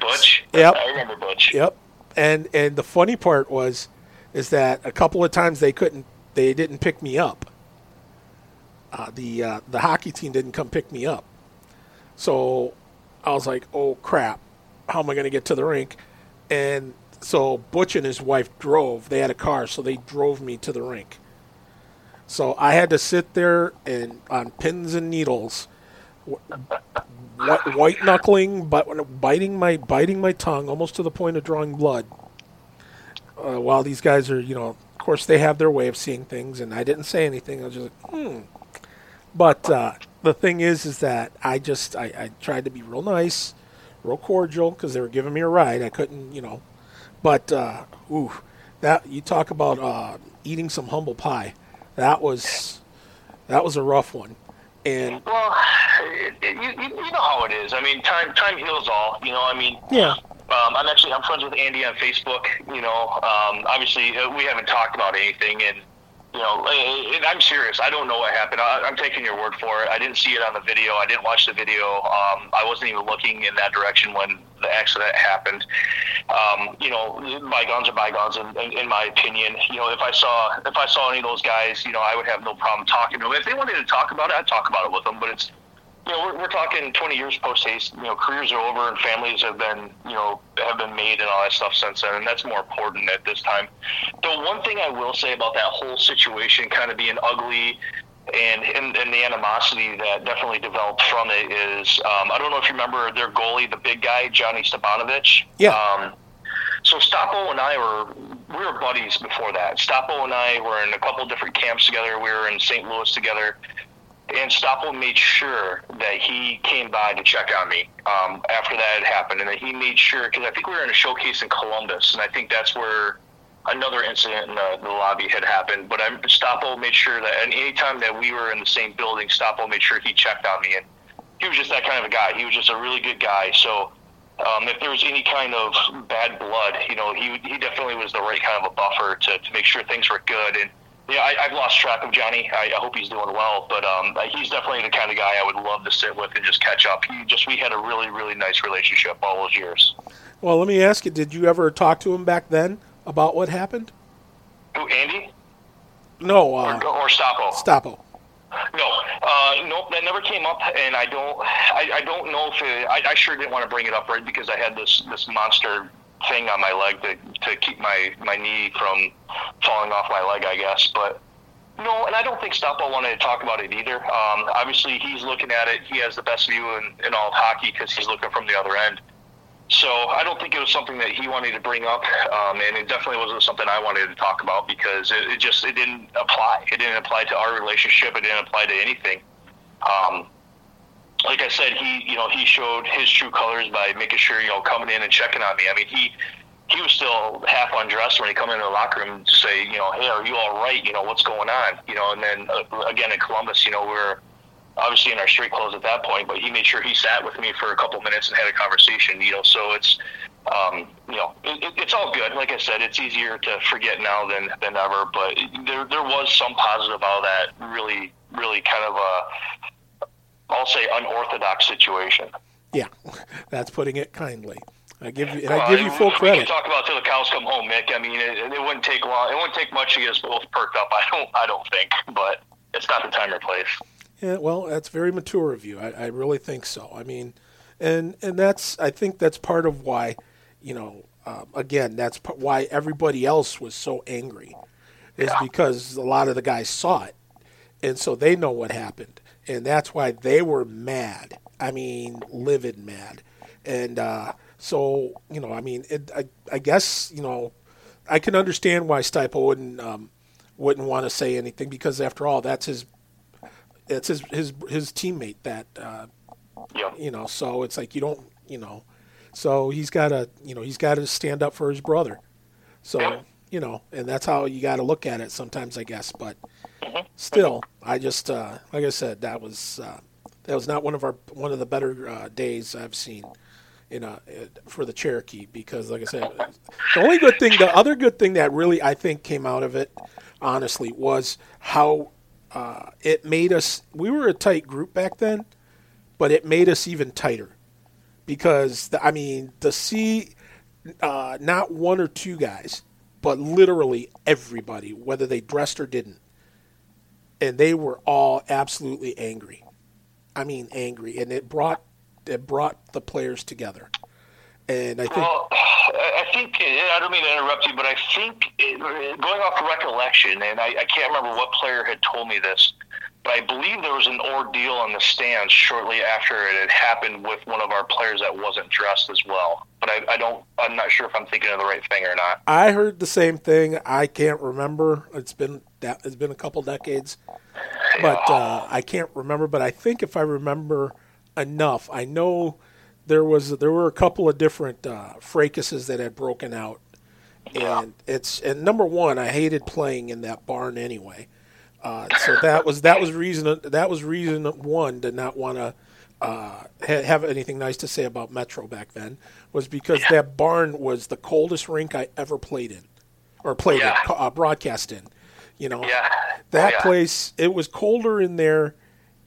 Butch. Yep. I remember Butch. Yep. And and the funny part was, is that a couple of times they couldn't, they didn't pick me up uh, the uh, the hockey team didn't come pick me up. So I was like, "Oh crap, how am I going to get to the rink?" And so Butch and his wife drove. They had a car, so they drove me to the rink. So I had to sit there and on pins and needles, white knuckling, but biting my biting my tongue almost to the point of drawing blood. Uh, while these guys are, you know, of course they have their way of seeing things, and I didn't say anything. I was just like, hmm, but uh, the thing is, is that I just I, I tried to be real nice, real cordial because they were giving me a ride. I couldn't, you know. But uh, ooh, that you talk about uh, eating some humble pie. That was that was a rough one. And well, it, it, you, you know how it is. I mean, time time heals all. You know, I mean, yeah. Um, I'm actually I'm friends with Andy on Facebook. You know, um, obviously uh, we haven't talked about anything, and you know, I'm serious. I don't know what happened. I, I'm taking your word for it. I didn't see it on the video. I didn't watch the video. Um, I wasn't even looking in that direction when the accident happened. Um, you know, bygones are bygones, in, in, in my opinion. You know, if I saw if I saw any of those guys, you know, I would have no problem talking to them. If they wanted to talk about it, I'd talk about it with them. But it's you know, we're, we're talking 20 years post haste. You know, careers are over and families have been, you know, have been made and all that stuff since then, and that's more important at this time. The one thing I will say about that whole situation kind of being ugly and, and, and the animosity that definitely developed from it is um, I don't know if you remember their goalie, the big guy, Johnny Stepanovic. Yeah. Um, so Stoppo and I were we were buddies before that. Stoppo and I were in a couple different camps together. We were in St. Louis together and Stopple made sure that he came by to check on me um, after that had happened, and that he made sure because I think we were in a showcase in Columbus, and I think that's where another incident in the, the lobby had happened. But I, Stopple made sure that, and anytime that we were in the same building, Stopple made sure he checked on me, and he was just that kind of a guy. He was just a really good guy. So. Um, if there was any kind of bad blood, you know, he he definitely was the right kind of a buffer to, to make sure things were good. And yeah, I, I've lost track of Johnny. I, I hope he's doing well, but um, he's definitely the kind of guy I would love to sit with and just catch up. He just we had a really really nice relationship all those years. Well, let me ask you: Did you ever talk to him back then about what happened? Who, Andy? No, uh, or, or Stoppo. Stoppo. No, uh, nope, that never came up, and I don't, I, I don't know if it, I, I sure didn't want to bring it up right because I had this this monster thing on my leg to, to keep my, my knee from falling off my leg, I guess. But no, and I don't think Stoppo wanted to talk about it either. Um, obviously, he's looking at it. He has the best view in, in all of hockey because he's looking from the other end. So I don't think it was something that he wanted to bring up, um, and it definitely wasn't something I wanted to talk about because it, it just it didn't apply. It didn't apply to our relationship. It didn't apply to anything. Um, like I said, he you know he showed his true colors by making sure you know coming in and checking on me. I mean he he was still half undressed when he come into the locker room to say you know hey are you all right? You know what's going on? You know and then uh, again in Columbus you know we are obviously in our street clothes at that point but he made sure he sat with me for a couple minutes and had a conversation you know. So it's um, you know it, it's all good. Like I said it's easier to forget now than than ever but there there was some positive out of that really really kind of a I'll say unorthodox situation. Yeah, that's putting it kindly. I give you, and I give you full credit. We can talk about till the cows come home, Mick. I mean, it, it, wouldn't take long. It wouldn't take much to get us both perked up. I don't. I don't think, but it's not the time or place. Yeah, well, that's very mature of you. I, I really think so. I mean, and and that's. I think that's part of why, you know, um, again, that's why everybody else was so angry, is yeah. because a lot of the guys saw it, and so they know what happened and that's why they were mad. I mean, livid mad, and uh, so you know, I mean, it, I, I guess you know, I can understand why Stipe wouldn't um, wouldn't want to say anything because after all, that's his that's his his his teammate that uh, yeah. you know. So it's like you don't you know, so he's got to you know he's got to stand up for his brother. So yeah. you know, and that's how you got to look at it sometimes, I guess. But still, I just uh, like I said, that was uh, that was not one of our one of the better uh, days I've seen. You know, for the Cherokee, because like I said, the only good thing, the other good thing that really I think came out of it, honestly, was how uh, it made us. We were a tight group back then, but it made us even tighter because the, I mean, to see uh, not one or two guys, but literally everybody, whether they dressed or didn't, and they were all absolutely angry. I mean, angry, and it brought it brought the players together. And I think. Well, I think I don't mean to interrupt you, but I think it, going off recollection, and I, I can't remember what player had told me this, but I believe there was an ordeal on the stands shortly after it had happened with one of our players that wasn't dressed as well. But I, I don't. I'm not sure if I'm thinking of the right thing or not. I heard the same thing. I can't remember. It's been it's been a couple decades, but uh, I can't remember. But I think if I remember enough, I know there was there were a couple of different uh, fracases that had broken out, and it's and number one, I hated playing in that barn anyway Uh, so that was that was reason that was reason one to not want to uh, ha- have anything nice to say about Metro back then was because Yeah. that barn was the coldest rink I ever played in, or played Yeah. in, uh, broadcast in. You know, Yeah. that Oh, yeah. place it was colder in there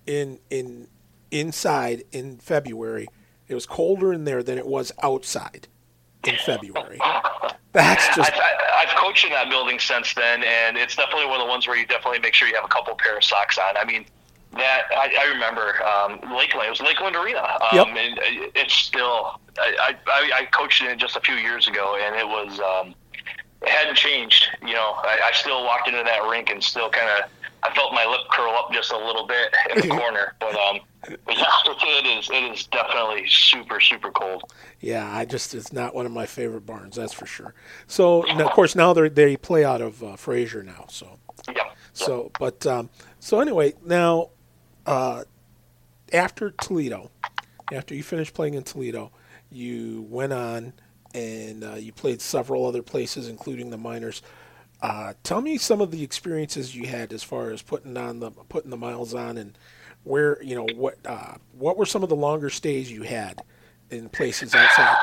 in in inside in February. It was colder in there than it was outside in February. That's just I've, I've coached in that building since then, and it's definitely one of the ones where you definitely make sure you have a couple pair of socks on. I mean, that I, I remember um, Lakeland. It was Lakeland Arena. Um, Yep. and it's still. I, I, I coached in it just a few years ago, and it was. Um, it hadn't changed. You know, I, I still walked into that rink and still kind of. I felt my lip curl up just a little bit in the corner, but um, yeah, it is. It is definitely super, super cold. Yeah, I just it's not one of my favorite barns, that's for sure. So and of course now they they play out of uh, Fraser now. So Yeah. so but um, so anyway now uh, after Toledo, after you finished playing in Toledo, you went on and uh, you played several other places, including the minors. Uh, tell me some of the experiences you had as far as putting on the putting the miles on and where you know what uh, what were some of the longer stays you had in places outside.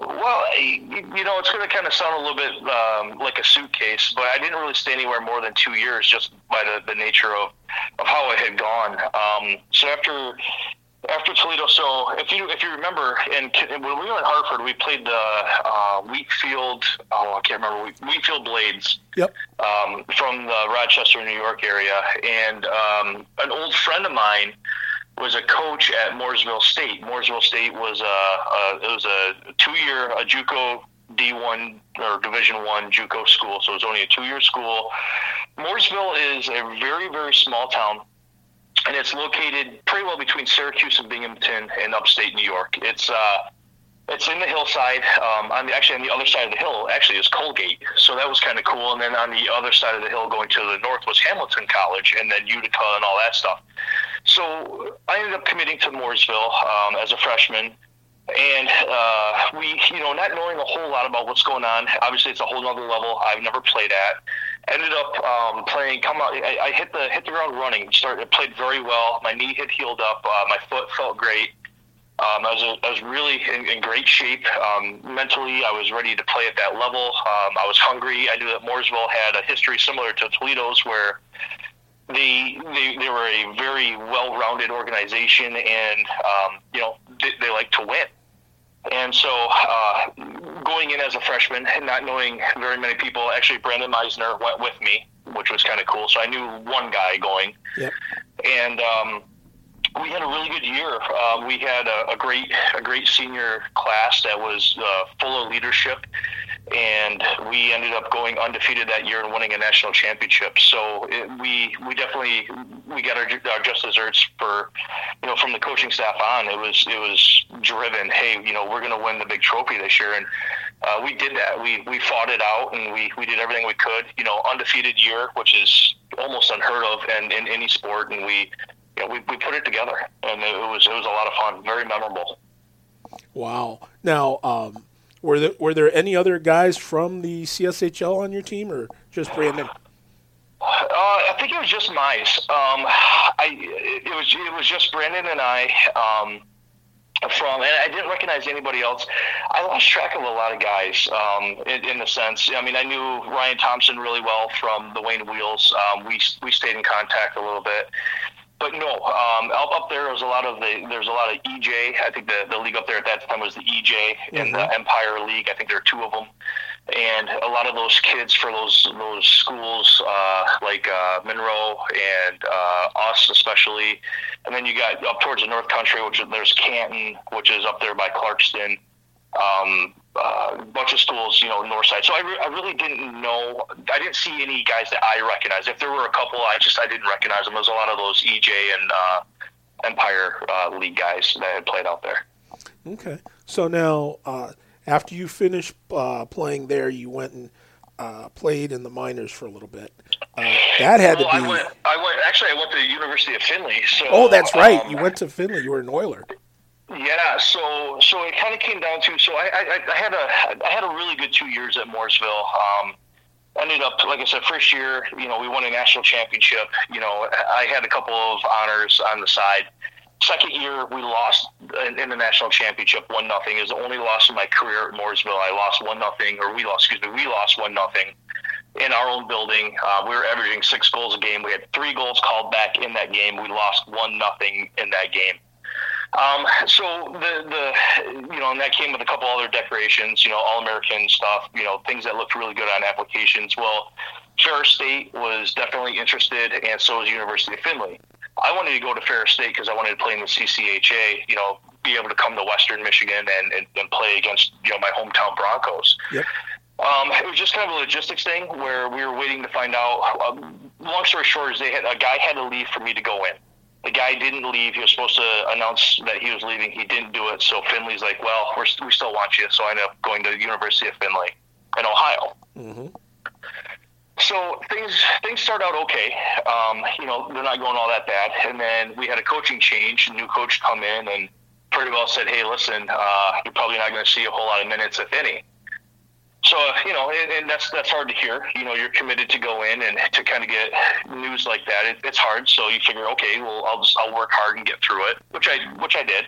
Well, you know, it's going to kind of sound a little bit um, like a suitcase, but I didn't really stay anywhere more than two years just by the, the nature of, of how it had gone. Um, so after after Toledo, so if you if you remember, and when we were in Hartford, we played the uh, Wheatfield. Oh, I can't remember Wheatfield Blades Yep. um, from the Rochester, New York area, and um, an old friend of mine was a coach at Morrisville State. Morrisville State was a, a it was a two year a JUCO D one or Division one JUCO school, so it was only a two year school. Morrisville is a very very small town. And it's located pretty well between Syracuse and Binghamton in upstate New York. It's uh, it's in the hillside. Um, on the, actually, on the other side of the hill, actually, is Colgate. So that was kind of cool. And then on the other side of the hill, going to the north, was Hamilton College, and then Utica and all that stuff. So I ended up committing to Morrisville um, as a freshman. And uh, we, you know, not knowing a whole lot about what's going on. Obviously, it's a whole other level I've never played at. Ended up um, playing. Come out. I, I hit the hit the ground running. Started played very well. My knee had healed up. Uh, my foot felt great. Um, I was I was really in, in great shape. Um, mentally, I was ready to play at that level. Um, I was hungry. I knew that Morrisville had a history similar to Toledo's, where they they, they were a very well-rounded organization, and um, you know they, they like to win. And so, uh, going in as a freshman and not knowing very many people, actually Brandon Meisner went with me, which was kind of cool. So I knew one guy going, Yep. and um, we had a really good year. Uh, we had a, a great a great senior class that was uh, full of leadership, and we ended up going undefeated that year and winning a national championship. So it, we we definitely we got our, our just desserts for you know from the coaching staff on. It was it was driven. Hey, you know we're going to win the big trophy this year, and uh, we did that. We we fought it out, and we we did everything we could. You know, undefeated year, which is almost unheard of in, in any sport, and we. You know, we, we put it together, and it was it was a lot of fun, very memorable. Wow. Now, um, were there were there any other guys from the CSHL on your team, or just Brandon? Uh, I think it was just Mize. Um, I it, it was it was just Brandon and I. Um, from and I didn't recognize anybody else. I lost track of a lot of guys um, in, in the sense. I mean, I knew Ryan Thompson really well from the Wayne Wheels. Um, we we stayed in contact a little bit. But no, um, up, up there was a lot of the. There's a lot of EJ. I think the, the league up there at that time was the EJ in the Empire League. I think there are two of them, and a lot of those kids for those those schools uh, like uh, Monroe and uh, us especially, and then you got up towards the North Country, which there's Canton, which is up there by Clarkson. Um, uh, bunch of schools, you know, north side. So I, re- I really didn't know. I didn't see any guys that I recognized. If there were a couple, I just I didn't recognize them. There's a lot of those EJ and uh, Empire uh, League guys that had played out there. Okay. So now, uh, after you finished uh, playing there, you went and uh, played in the minors for a little bit. Uh, that had well, to be. I went. I went. Actually, I went to the University of Findlay. So. oh, that's right. um, you went to Findlay. You were an Oiler. Yeah, so so it kind of came down to so I, I I had a I had a really good two years at Morrisville. Um, ended up, like I said, first year, you know, we won a national championship. You know, I had a couple of honors on the side. Second year, we lost in, the national championship one nothing. Is the only loss in my career at Morrisville. I lost one nothing, or we lost. Excuse me, we lost one nothing in our own building. Uh, we were averaging six goals a game. We had three goals called back in that game. We lost one nothing in that game. Um, so the the you know, and that came with a couple other decorations, you know, all American stuff, you know, things that looked really good on applications. Well, Ferris State was definitely interested, and so was University of Findlay. I wanted to go to Ferris State because I wanted to play in the CCHA, you know, be able to come to Western Michigan and, and, and play against you know my hometown Broncos. Yep. Um, it was just kind of a logistics thing where we were waiting to find out. Um, long story short is they had a guy had to leave for me to go in the guy didn't leave. He was supposed to announce that he was leaving. He didn't do it. So Findlay's like, well, we're, we still want you. So I ended up going to the University of Findlay in Ohio. Mm-hmm. So things things start out okay. Um, you know, they're not going all that bad. And then we had a coaching change. A new coach come in and pretty well said, hey, listen, uh, you're probably not going to see a whole lot of minutes, if any. So you know, and, and, that's that's hard to hear. You know, you're committed to go in and to kind of get news like that. It, it's hard. So you figure, okay, well, I'll just I'll work hard and get through it, which I which I did.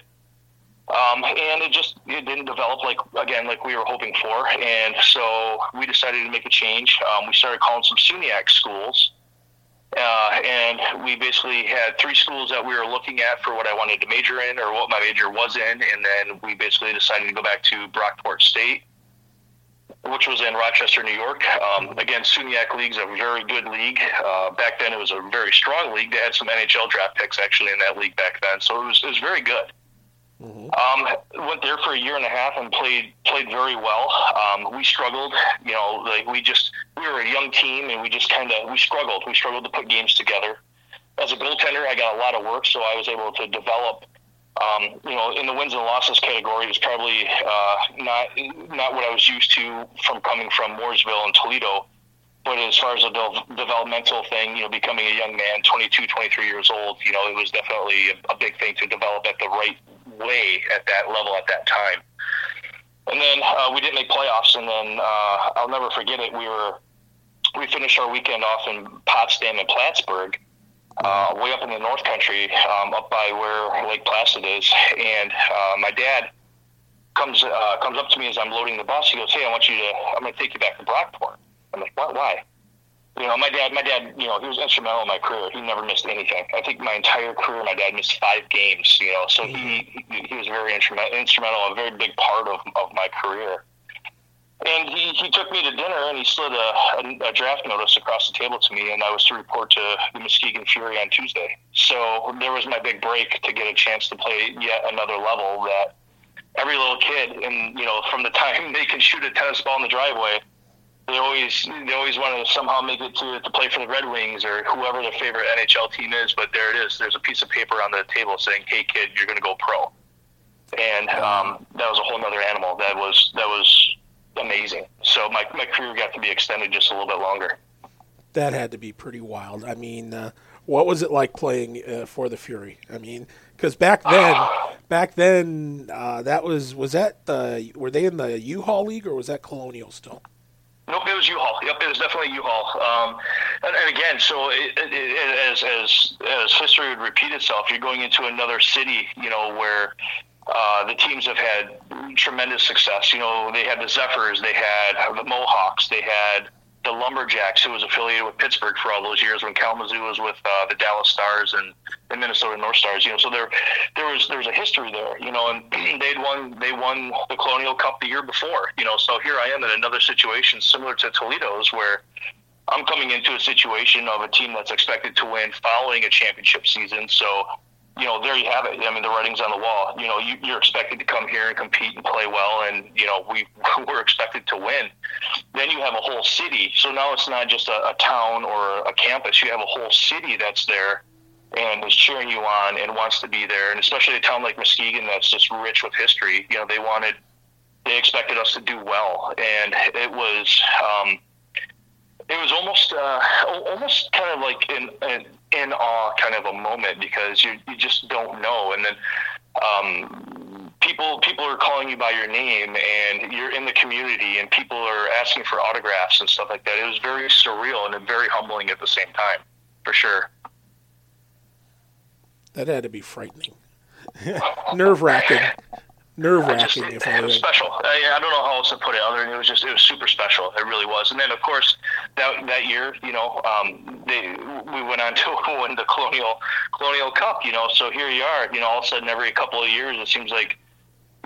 Um, and it just it didn't develop like again like we were hoping for, and so we decided to make a change. Um, we started calling some SUNYAC schools, uh, and we basically had three schools that we were looking at for what I wanted to major in or what my major was in, and then we basically decided to go back to Brockport State which was in Rochester, New York. Um, again, SUNYAC League's a very good league. Uh, back then, it was a very strong league. They had some NHL draft picks actually in that league back then, so it was, it was very good. Mm-hmm. Um, went there for a year and a half and played played very well. Um, we struggled, you know, like we just we were a young team and we just kind of we struggled. We struggled to put games together. As a goaltender, I got a lot of work, so I was able to develop um, you know, in the wins and losses category, it's probably uh, not not what I was used to from coming from Morrisville and Toledo. But as far as a de- developmental thing, you know, becoming a young man, 22, 23 years old, you know, it was definitely a, a big thing to develop at the right way at that level at that time. And then uh, we didn't make playoffs, and then uh, I'll never forget it. We were we finished our weekend off in Potsdam and Plattsburgh, uh, way up in the North Country, um, up by where Lake Placid is. And uh, my dad comes uh, comes up to me as I'm loading the bus. He goes, "Hey, I want you to. I'm going to take you back to Brockport." I'm like, "What? Why?" You know, my dad. My dad. You know, he was instrumental in my career. He never missed anything. I think my entire career, my dad missed five games. You know, so he he was very instrumental, instrumental, a very big part of of my career. And he, he took me to dinner and he slid a, a, a, draft notice across the table to me, and I was to report to the Muskegon Fury on Tuesday. So there was my big break to get a chance to play yet another level that every little kid, and you know, from the time they can shoot a tennis ball in the driveway, they always they always want to somehow make it to to play for the Red Wings or whoever their favorite NHL team is. But there it is. There's a piece of paper on the table saying, "Hey, kid, you're going to go pro." And um, that was a whole other animal. That was that was amazing. So my, my career got to be extended just a little bit longer. That had to be pretty wild. I mean, uh, what was it like playing uh, for the Fury? I mean, because back then, back then, uh, that was was that the were they in the UHL League or was that Colonial still? Nope, it was UHL. Yep, it was definitely UHL. Um, and, and, again, so it, it, it, as as as history would repeat itself, you're going into another city, you know, where uh, the teams have had tremendous success. You know, they had the Zephyrs, they had the Mohawks, they had the Lumberjacks, who was affiliated with Pittsburgh for all those years when Kalamazoo was with uh, the Dallas Stars and the Minnesota North Stars. You know, so there there was there was a history there. You know, and they'd won they won the Colonial Cup the year before. You know, so here I am in another situation similar to Toledo's where. I'm coming into a situation of a team that's expected to win following a championship season. So you know, there you have it. I mean, the writing's on the wall. You know, you, you're expected to come here and compete and play well, and you know, we we're expected to win. Then you have a whole city. So now it's not just a, a town or a campus. You have a whole city that's there and is cheering you on and wants to be there. And especially a town like Muskegon that's just rich with history. You know, they wanted, they expected us to do well, and it was. Um, it was almost uh, almost kind of like an, an in awe kind of a moment because you you just don't know. And then um, people people are calling you by your name and you're in the community and people are asking for autographs and stuff like that. It was very surreal and very humbling at the same time, for sure. That had to be frightening, nerve wracking, nerve wracking. It, it was special. I, I, don't know how else to put it. Other than it was just it was super special. It really was. And then of course that that year, you know, um, they we went on to win the Colonial Colonial Cup. You know, so here you are. You know, all of a sudden every couple of years it seems like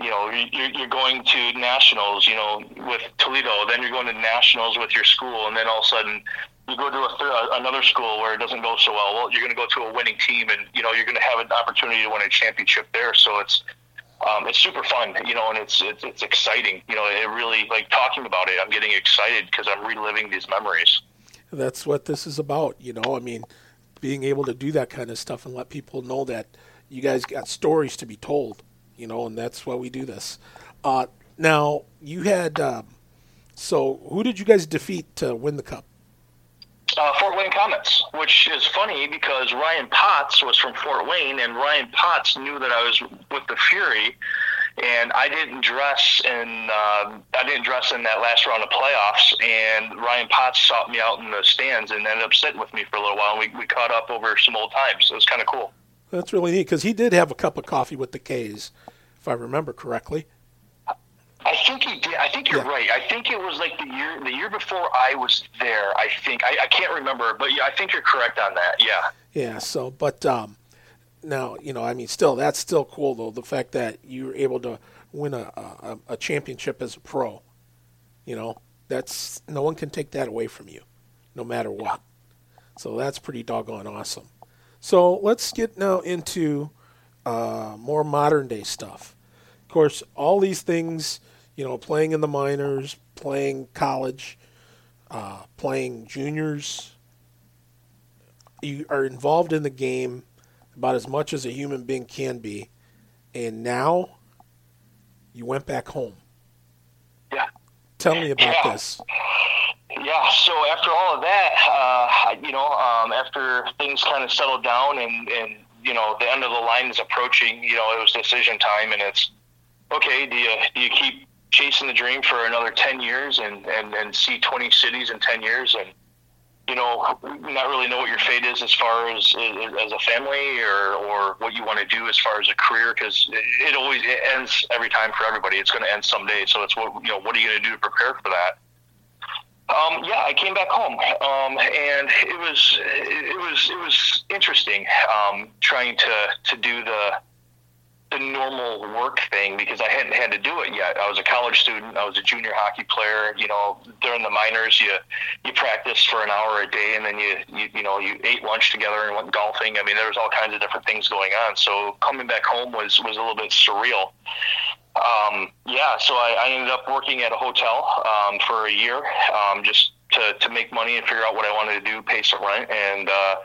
you know, you're, you're going to nationals, you know, with Toledo, then you're going to nationals with your school, and then all of a sudden you go to a th- another school where it doesn't go so well. Well, you're going to go to a winning team, and you know you're going to have an opportunity to win a championship there. So it's um, it's super fun, you know, and it's, it's it's exciting. You know, it really like talking about it. I'm getting excited because I'm reliving these memories. That's what this is about, you know. I mean, being able to do that kind of stuff and let people know that you guys got stories to be told you know, and that's why we do this. Uh, now, you had, um, so who did you guys defeat to win the cup? Uh, Fort Wayne Komets, which is funny because Ryan Potts was from Fort Wayne, and Ryan Potts knew that I was with the Fury, and I didn't dress in uh, I didn't dress in that last round of playoffs, and Ryan Potts sought me out in the stands and ended up sitting with me for a little while, and we, we caught up over some old times. It was kind of cool. That's really neat because he did have a cup of coffee with the K's, if I remember correctly. I think he did. I think you're yeah. right. I think it was like the year the year before I was there. I think I, I can't remember, but yeah, I think you're correct on that. Yeah. Yeah. So, but um, now you know, I mean, still, that's still cool though. The fact that you were able to win a, a, a championship as a pro, you know, that's no one can take that away from you, no matter what. So that's pretty doggone awesome. So let's get now into uh, more modern day stuff. Of course, all these things, you know, playing in the minors, playing college, uh, playing juniors, you are involved in the game about as much as a human being can be. And now you went back home. Yeah. Tell me about yeah. this. Yeah, so after all of that, uh, you know, um, after things kind of settled down and, and, you know, the end of the line is approaching, you know, it was decision time and it's, okay, do you, do you keep chasing the dream for another 10 years and, and, and see 20 cities in 10 years and, you know, not really know what your fate is as far as as a family or, or what you want to do as far as a career because it, it always it ends every time for everybody. It's going to end someday. So it's what you know. What are you going to do to prepare for that? Um, yeah, I came back home, um, and it was it was it was interesting um, trying to to do the the normal work thing because I hadn't had to do it yet. I was a college student. I was a junior hockey player. You know, during the minors, you you practice for an hour a day, and then you you you know you ate lunch together and went golfing. I mean, there was all kinds of different things going on. So coming back home was was a little bit surreal. Um, yeah, so I, I, ended up working at a hotel um, for a year um, just to, to make money and figure out what I wanted to do, pay some rent, and uh,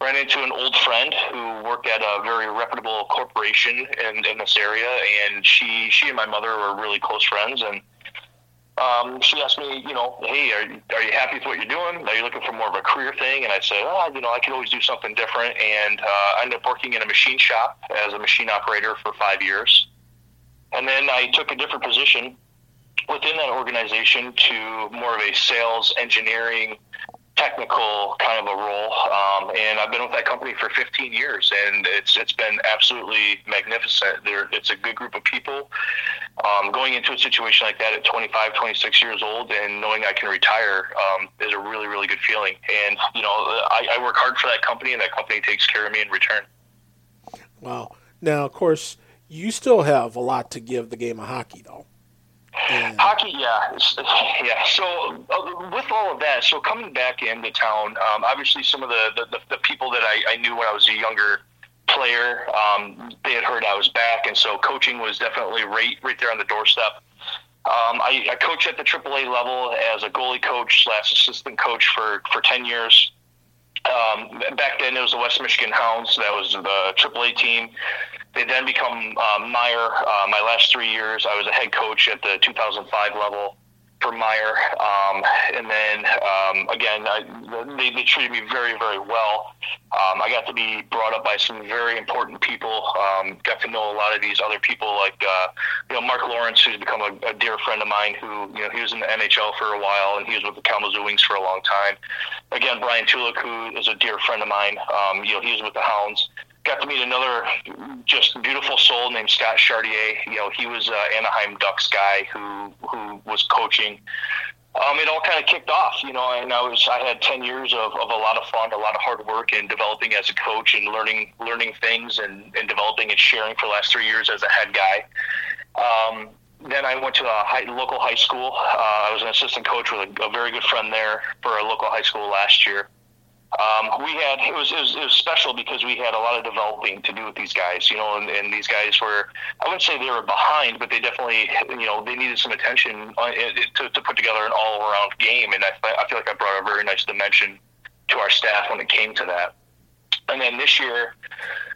ran into an old friend who worked at a very reputable corporation in, in this area, and she she and my mother were really close friends, and um, she asked me, you know, hey, are, are you happy with what you're doing? Are you looking for more of a career thing? And I said, oh, you know, I could always do something different. And uh, I ended up working in a machine shop as a machine operator for five years. And then I took a different position within that organization to more of a sales engineering technical kind of a role. Um, and I've been with that company for 15 years, and it's it's been absolutely magnificent. There, it's a good group of people. Um, going into a situation like that at 25, 26 years old, and knowing I can retire um, is a really, really good feeling. And you know, I, I work hard for that company, and that company takes care of me in return. Wow. Now, of course you still have a lot to give the game of hockey, though. And hockey, yeah, yeah. So uh, with all of that, so coming back into town, um, obviously some of the, the, the people that I, I, knew when I was a younger player, um, they had heard I was back, and so coaching was definitely right right there on the doorstep. Um, I, I coached at the AAA level as a goalie coach slash assistant coach for for ten years. Um, back then, it was the West Michigan Hounds. That was the AAA team. They then become uh, Meijer. Uh, my last three years, I was a head coach at the 2005 level for Meijer, um, and then um, again, I, they, they treated me very, very well. Um, I got to be brought up by some very important people. Um, got to know a lot of these other people, like uh, you know Mark Lawrence, who's become a, a dear friend of mine. Who you know he was in the NHL for a while, and he was with the Kalamazoo Wings for a long time. Again, Brian Tulik, who is a dear friend of mine. Um, you know he was with the Hounds got to meet another just beautiful soul named Scott Chartier. You know, he was uh, Anaheim Ducks guy who who was coaching. Um, it all kind of kicked off, you know, and I was I had ten years of, of a lot of fun, a lot of hard work, and developing as a coach and learning learning things and, and developing and sharing for the last three years as a head guy. Um, then I went to a high, local high school. Uh, I was an assistant coach with a, a very good friend there for a local high school last year um, we had it was, it was, it was special because we had a lot of developing to do with these guys, you know, and, and these guys were I wouldn't say they were behind, but they definitely you know they needed some attention uh, to, to put together an all around game, and I, I feel like I brought a very nice dimension to our staff when it came to that. And then this year,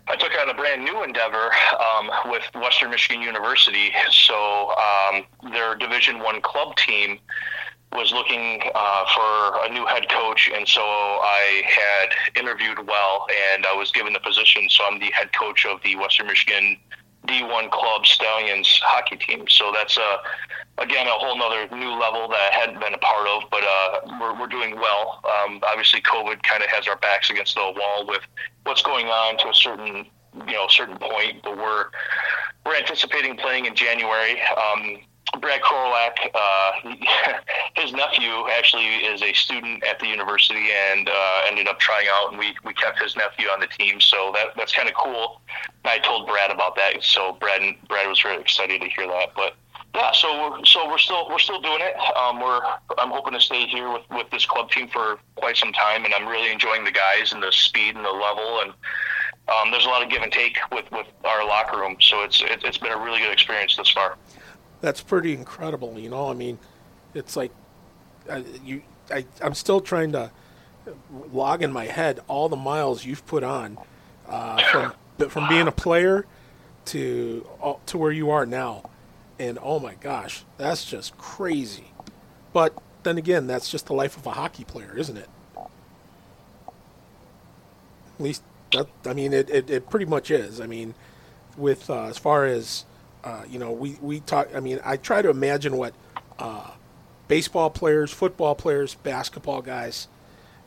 I took on a brand new endeavor um, with Western Michigan University. So um, their Division One club team was looking uh, for a new head coach, and so I had interviewed well, and I was given the position. So I'm the head coach of the Western Michigan D1 Club Stallions hockey team. So that's a again a whole other new level that I hadn't been a part of, but uh, we're we're doing well. Um, obviously, COVID kind of has our backs against the wall with what's going on to a certain you know certain point, but we're we're anticipating playing in January. Um, Brad Korolak, uh, his nephew actually is a student at the university and uh, ended up trying out, and we, we kept his nephew on the team. So that that's kind of cool. I told Brad about that, so Brad Brad was really excited to hear that. But yeah, so we're, so we're still we're still doing it. Um, we're I'm hoping to stay here with, with this club team for quite some time, and I'm really enjoying the guys and the speed and the level and. Um, there's a lot of give and take with, with our locker room, so it's it, it's been a really good experience thus far that's pretty incredible. You know, I mean, it's like uh, you. I, I'm still trying to log in my head all the miles you've put on uh, from from being a player to uh, to where you are now, and oh my gosh, that's just crazy. But then again, that's just the life of a hockey player, isn't it? At least that I mean, it, it, it pretty much is. I mean, with uh, as far as uh, you know, we, we talk. I mean, I try to imagine what uh, baseball players, football players, basketball guys,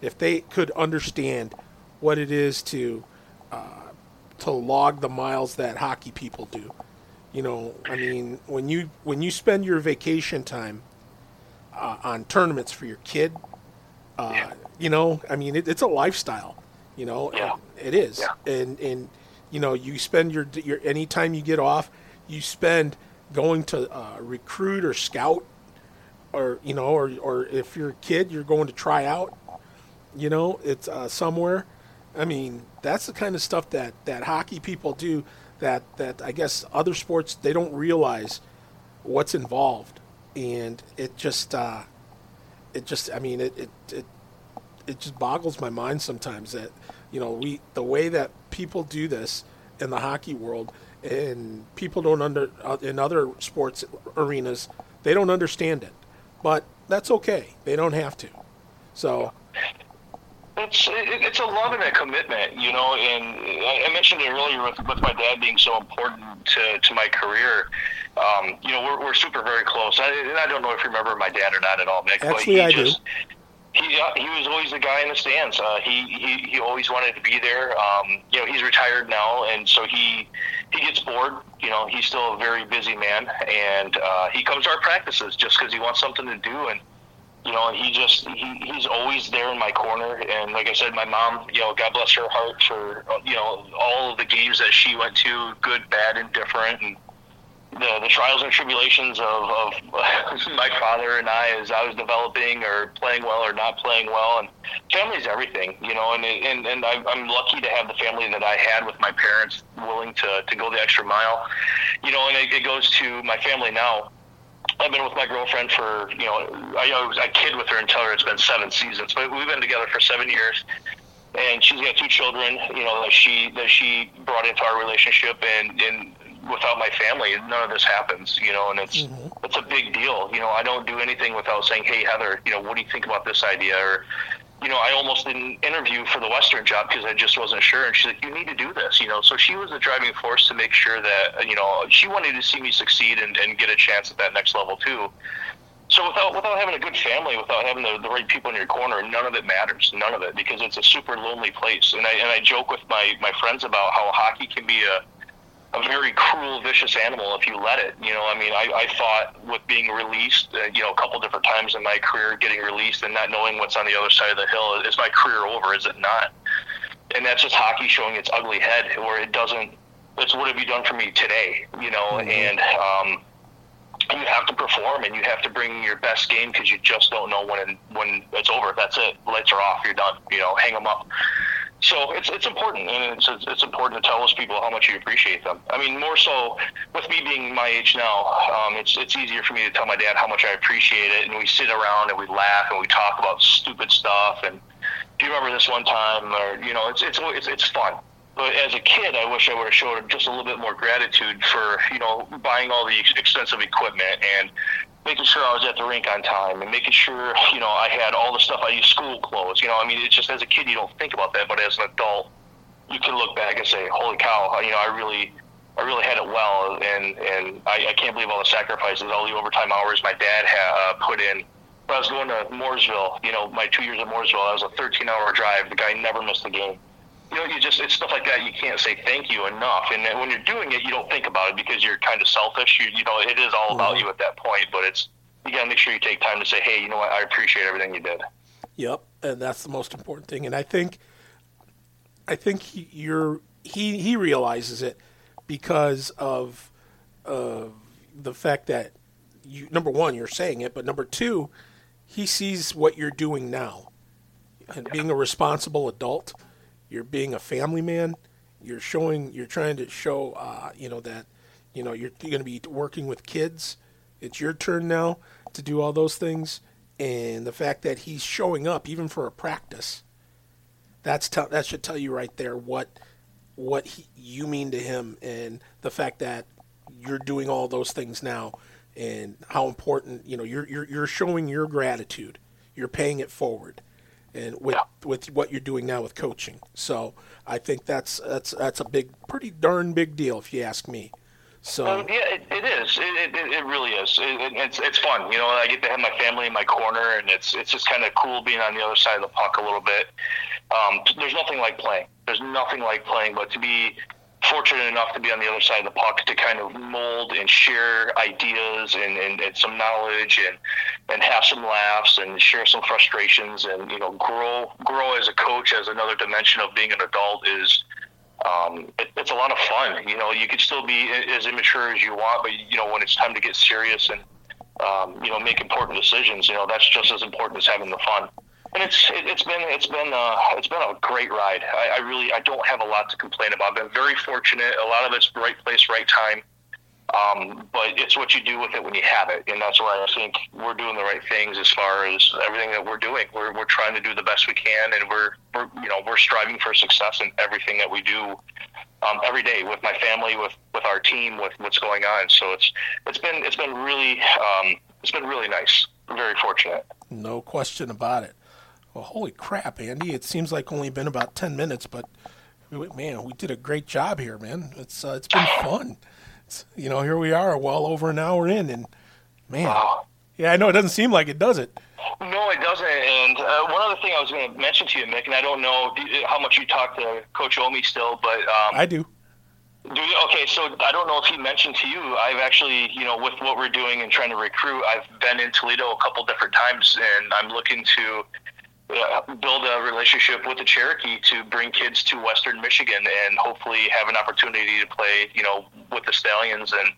if they could understand what it is to uh, to log the miles that hockey people do. You know, I mean, when you when you spend your vacation time uh, on tournaments for your kid, uh, yeah. you know, I mean, it, it's a lifestyle. You know, yeah. it is, yeah. and and you know, you spend your your anytime you get off you spend going to uh, recruit or scout or you know or, or if you're a kid you're going to try out you know it's uh, somewhere. I mean that's the kind of stuff that that hockey people do that that i guess other sports they don't realize what's involved. And it just uh, it just i mean it, it it it just boggles my mind sometimes that you know we the way that people do this in the hockey world and people don't under uh, in other sports arenas they don't understand it but that's okay they don't have to so it's it's a love and a commitment, you know. And I mentioned it earlier with, with my dad being so important to, to my career. Um, you know, we're, we're super very close. I, and I don't know if you remember my dad or not at all, Mick. Actually, but he I just, do he he was always the guy in the stands. Uh, he, he he always wanted to be there. Um, you know, he's retired now, and so he he gets bored. You know, he's still a very busy man, and uh, he comes to our practices just because he wants something to do. And you know, he just he, he's always there in my corner. And like I said, my mom, you know, God bless her heart for you know all of the games that she went to, good, bad, and different, and the, the trials and tribulations of, of my father and I as I was developing or playing well or not playing well. And family's everything, you know, and, and, and I'm lucky to have the family that I had with my parents willing to, to go the extra mile, you know, and it, it goes to my family now. I've been with my girlfriend for, you know, I, I was a kid with her until her it's been seven seasons, but we've been together for seven years and she's got two children, you know, that she that she brought into our relationship, and and without my family, none of this happens. You know, and it's mm-hmm. it's a big deal. You know, I don't do anything without saying, "Hey, Heather, you know, what do you think about this idea?" Or you know, I almost didn't interview for the Western job because I just wasn't sure. And she's like, you need to do this, you know. So she was the driving force to make sure that, you know, she wanted to see me succeed and, and get a chance at that next level too. So without without having a good family, without having the, the right people in your corner, none of it matters. None of it because it's a super lonely place. And I and I joke with my my friends about how hockey can be a a very cruel, vicious animal if you let it. You know, I mean, I, I thought with being released, uh, you know, a couple different times in my career, getting released and not knowing what's on the other side of the hill, is my career over? Is it not? And that's just hockey showing its ugly head, where it doesn't. It's what have you done for me today? You know, mm-hmm. and um, you have to perform and you have to bring your best game because you just don't know when when it's over. That's it. Lights are off. You're done. You know, hang them up. So it's it's important, and it's it's important to tell those people how much you appreciate them. I mean, more so with me being my age now, um, it's it's easier for me to tell my dad how much I appreciate it, and we sit around and we laugh and we talk about stupid stuff. And do you remember this one time? Or you know, it's it's it's, it's fun. But as a kid, I wish I would have showed just a little bit more gratitude for you know buying all the expensive equipment and making sure I was at the rink on time and making sure, you know, I had all the stuff I use school clothes. You know, I mean, it's just as a kid, you don't think about that, but as an adult, you can look back and say, holy cow, you know, I really, I really had it well. And, and I, I can't believe all the sacrifices, all the overtime hours my dad had uh, put in. When I was going to Morrisville, you know, my two years at Morrisville, I was a 13 hour drive. The guy never missed a game you know, you just it's stuff like that. You can't say thank you enough. And when you're doing it, you don't think about it because you're kind of selfish. You you know, it is all about mm-hmm. you at that point. But it's you got to make sure you take time to say, hey, you know what, I appreciate everything you did. Yep, and that's the most important thing. And I think, I think he, you're he he realizes it because of uh, the fact that you number one you're saying it, but number two, he sees what you're doing now, and being a responsible adult you're being a family man. You're showing. You're trying to show. Uh, you know that. You know you're, you're going to be working with kids. It's your turn now to do all those things, and the fact that he's showing up even for a practice. That's t- that should tell you right there what what he, you mean to him, and the fact that you're doing all those things now, and how important you know you're you're you're showing your gratitude. You're paying it forward and with yeah. with what you're doing now with coaching. So I think that's that's that's a big, pretty darn big deal, if you ask me. So um, yeah, it, it is. It, it, it really is. It, it's it's fun. You know, I get to have my family in my corner, and it's it's just kind of cool being on the other side of the puck a little bit. Um, there's nothing like playing. There's nothing like playing, but to be fortunate enough to be on the other side of the puck to kind of mold and share ideas and, and, and some knowledge and and have some laughs and share some frustrations and you know grow grow as a coach as another dimension of being an adult is um, it, it's a lot of fun. You know, you could still be as immature as you want, but you know when it's time to get serious and um, you know make important decisions, you know that's just as important as having the fun and it's it, has been it's been uh, it's been a great ride. I, I, really I don't have a lot to complain about. I've been very fortunate. A lot of it's right place, right time. Um, but it's what you do with it when you have it, and that's why I think we're doing the right things as far as everything that we're doing. We're we're trying to do the best we can, and we're we're you know we're striving for success in everything that we do um, every day with my family, with with our team, with what's going on. So it's it's been it's been really um, it's been really nice. very fortunate. No question about it. Well, holy crap, Andy! It seems like only been about ten minutes, but man, we did a great job here, man. It's uh, it's been fun. It's, you know, here we are, well over an hour in, and man, wow. yeah, I know it doesn't seem like it, does it? No, it doesn't. And uh, one other thing I was going to mention to you, Mick, and I don't know how much you talk to Coach Omi still, but um, I do. Do you? Okay, so I don't know if he mentioned to you. I've actually, you know, with what we're doing and trying to recruit, I've been in Toledo a couple different times, and I'm looking to uh, build a relationship with the Cherokee to bring kids to Western Michigan and hopefully have an opportunity to play, you know, with the Stallions and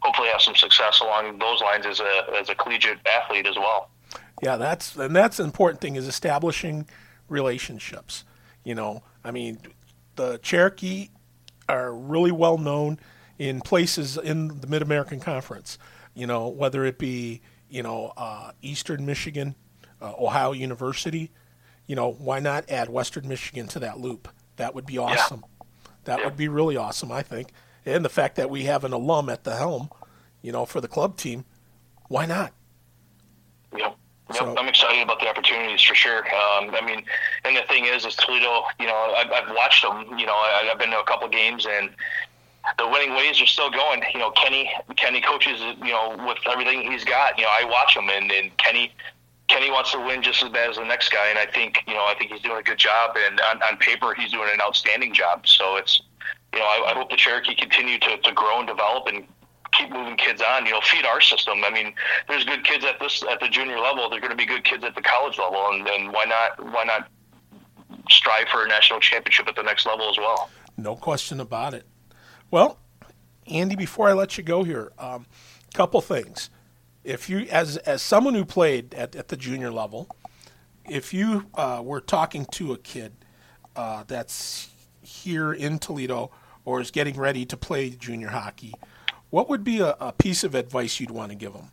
hopefully have some success along those lines as a as a collegiate athlete as well. Yeah, that's and that's an important thing is establishing relationships. You know, I mean, the Cherokee are really well known in places in the Mid American Conference. You know, whether it be you know uh, Eastern Michigan uh, Ohio University, you know, why not add Western Michigan to that loop? That would be awesome. Yeah. That yeah. would be really awesome, I think. and the fact that we have an alum at the helm, you know, for the club team, why not? Yep. Yep, so, I'm excited about the opportunities for sure. Um, I mean, and the thing is, is Toledo. You know, I've, I've watched them. You know, I, have been to a couple games, and the winning ways are still going. You know, Kenny Kenny coaches. You know, with everything he's got. You know, I watch him, and, and Kenny Kenny wants to win just as bad as the next guy, and I think you know I think he's doing a good job, and on, on paper he's doing an outstanding job. So it's you know I, I hope the Cherokee continue to, to grow and develop and keep moving kids on. You know, feed our system. I mean, there's good kids at this at the junior level. There're going to be good kids at the college level, and, and why not why not strive for a national championship at the next level as well? No question about it. Well, Andy, before I let you go here, a um, couple things if you as as someone who played at, at the junior level, if you uh, were talking to a kid uh, that's here in Toledo or is getting ready to play junior hockey, what would be a, a piece of advice you'd want to give them?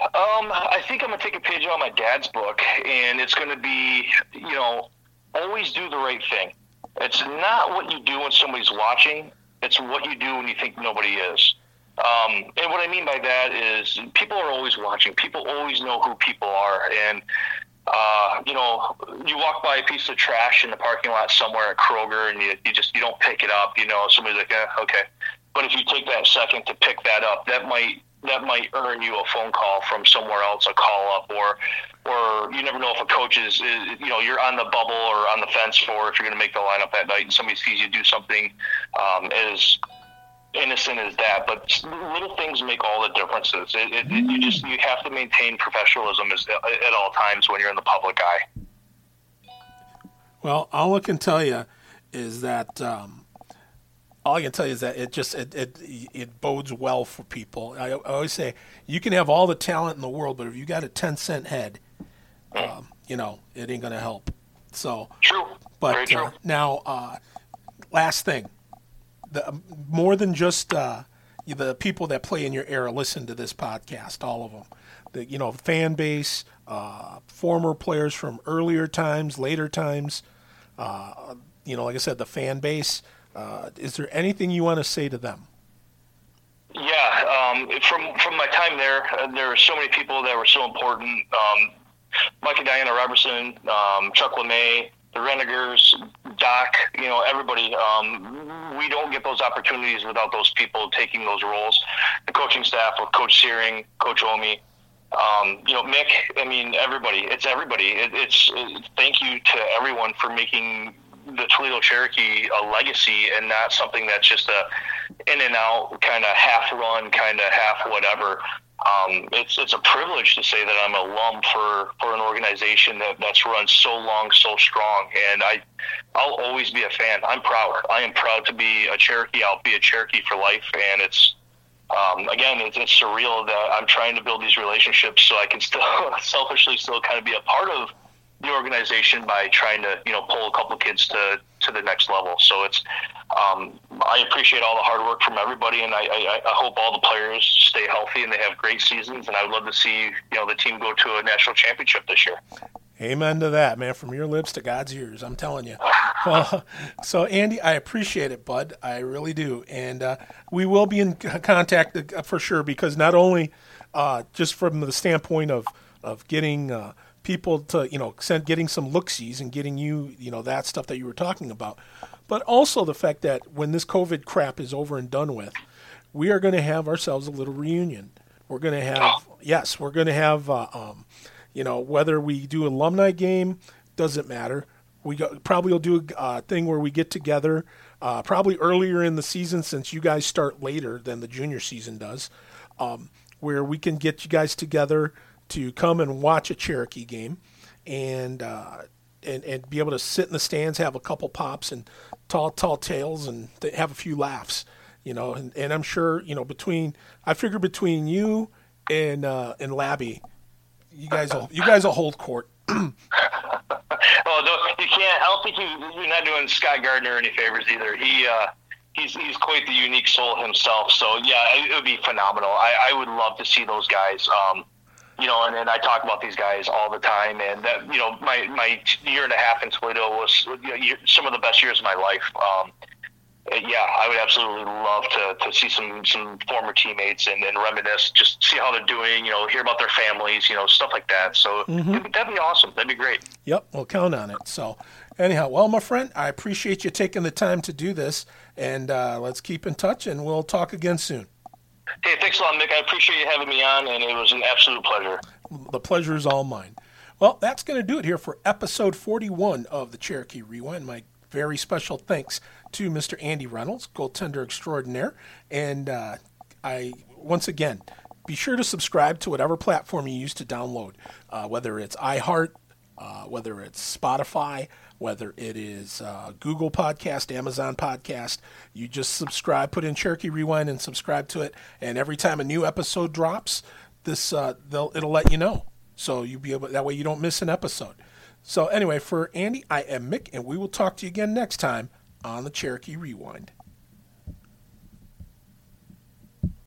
Um, I think I'm gonna take a page out of my dad's book, and it's gonna be, you know, always do the right thing. It's not what you do when somebody's watching; it's what you do when you think nobody is. Um, and what I mean by that is people are always watching. People always know who people are. And, uh, you know, you walk by a piece of trash in the parking lot somewhere at Kroger and you, you just, you don't pick it up, you know, somebody's like, eh, okay. But if you take that second to pick that up, that might, that might earn you a phone call from somewhere else, a call up, or, or you never know if a coach is, is you know, you're on the bubble or on the fence for if you're going to make the lineup that night, and somebody sees you do something um, as innocent as that, but little things make all the differences. It, it, it, you just you have to maintain professionalism as, at all times when you're in the public eye. Well, all I can tell you is that um, all I can tell you is that it just it, it it bodes well for people. I, I always say you can have all the talent in the world, but if you got a ten cent head, um, you know it ain't gonna help. So true. But true. Uh, now, uh, last thing the, more than just uh, the people that play in your era listen to this podcast, all of them. The you know fan base, uh, former players from earlier times, later times. Uh, you know, like I said, the fan base. Uh, is there anything you want to say to them? Yeah, um, from from my time there, uh, there were so many people that were so important. Um, Mike and Diana Robertson, um, Chuck LeMay, the Renegers, Doc, you know, everybody. Um, we don't get those opportunities without those people taking those roles. The coaching staff with Coach Searing, Coach Omi, um, you know, Mick. I mean, everybody. It's everybody. It, it's it, thank you to everyone for making the Toledo Cherokee a legacy and not something that's just a in and out kind of half run, kind of half whatever um, it's it's a privilege to say that I'm an alum for, for an organization that, that's run so long, so strong, and I I'll always be a fan. I'm proud. I am proud to be a Cherokee. I'll be a Cherokee for life, and it's um, again it's, it's surreal that I'm trying to build these relationships so I can still selfishly still kind of be a part of the organization by trying to you know pull a couple kids to to the next level. So it's um, I appreciate all the hard work from everybody, and I, I, I, hope all the players stay healthy and they have great seasons. And I would love to see you know the team go to a national championship this year. Amen to that, man. From your lips to God's ears, I'm telling you. Well, so Andy, I appreciate it, bud. I really do, and uh, we will be in contact uh, for sure because not only uh, just from the standpoint of of getting uh, people to you know send, getting some looksies and getting you you know that stuff that you were talking about, but also the fact that when this COVID crap is over and done with, we are going to have ourselves a little reunion. We're going to have, yes, we're going to have, uh, um, you know, whether we do alumni game, doesn't matter. We go, probably will do a uh, thing where we get together, uh, probably earlier in the season since you guys start later than the junior season does, um, where we can get you guys together to come and watch a Cherokee game and uh, and, and be able to sit in the stands, have a couple pops and tall, tall tales and have a few laughs, you know, and, and I'm sure, you know, between, I figure between you and, uh, and Labby, you guys will, you guys will hold court. well, you can't, I don't think you, you're not doing Scott Gardner any favors either. He, uh, he's, he's quite the unique soul himself. So yeah, it, it would be phenomenal. I, I would love to see those guys. Um, you know, and, and I talk about these guys all the time. And that, you know, my, my year and a half in Toledo was you know, some of the best years of my life. Um, yeah, I would absolutely love to, to see some, some former teammates and, and reminisce, just see how they're doing, you know, hear about their families, you know, stuff like that. So mm-hmm. that'd be awesome. That'd be great. Yep, we'll count on it. So, anyhow, well, my friend, I appreciate you taking the time to do this, and uh, let's keep in touch, and we'll talk again soon. Hey, thanks a lot, Mick. I appreciate you having me on, and it was an absolute pleasure. The pleasure is all mine. Well, that's going to do it here for episode 41 of the Cherokee Rewind. My very special thanks to Mr. Andy Reynolds, goaltender extraordinaire. And uh, I, once again, be sure to subscribe to whatever platform you use to download, uh, whether it's iHeart, uh, whether it's Spotify, whether it is uh, Google Podcast, Amazon Podcast. You just subscribe, put in Cherokee Rewind, and subscribe to it. And every time a new episode drops, this uh, it'll let you know. So you'll be able that way you don't miss an episode. So anyway, for Andy, I am Mick, and we will talk to you again next time on the Cherokee Rewind.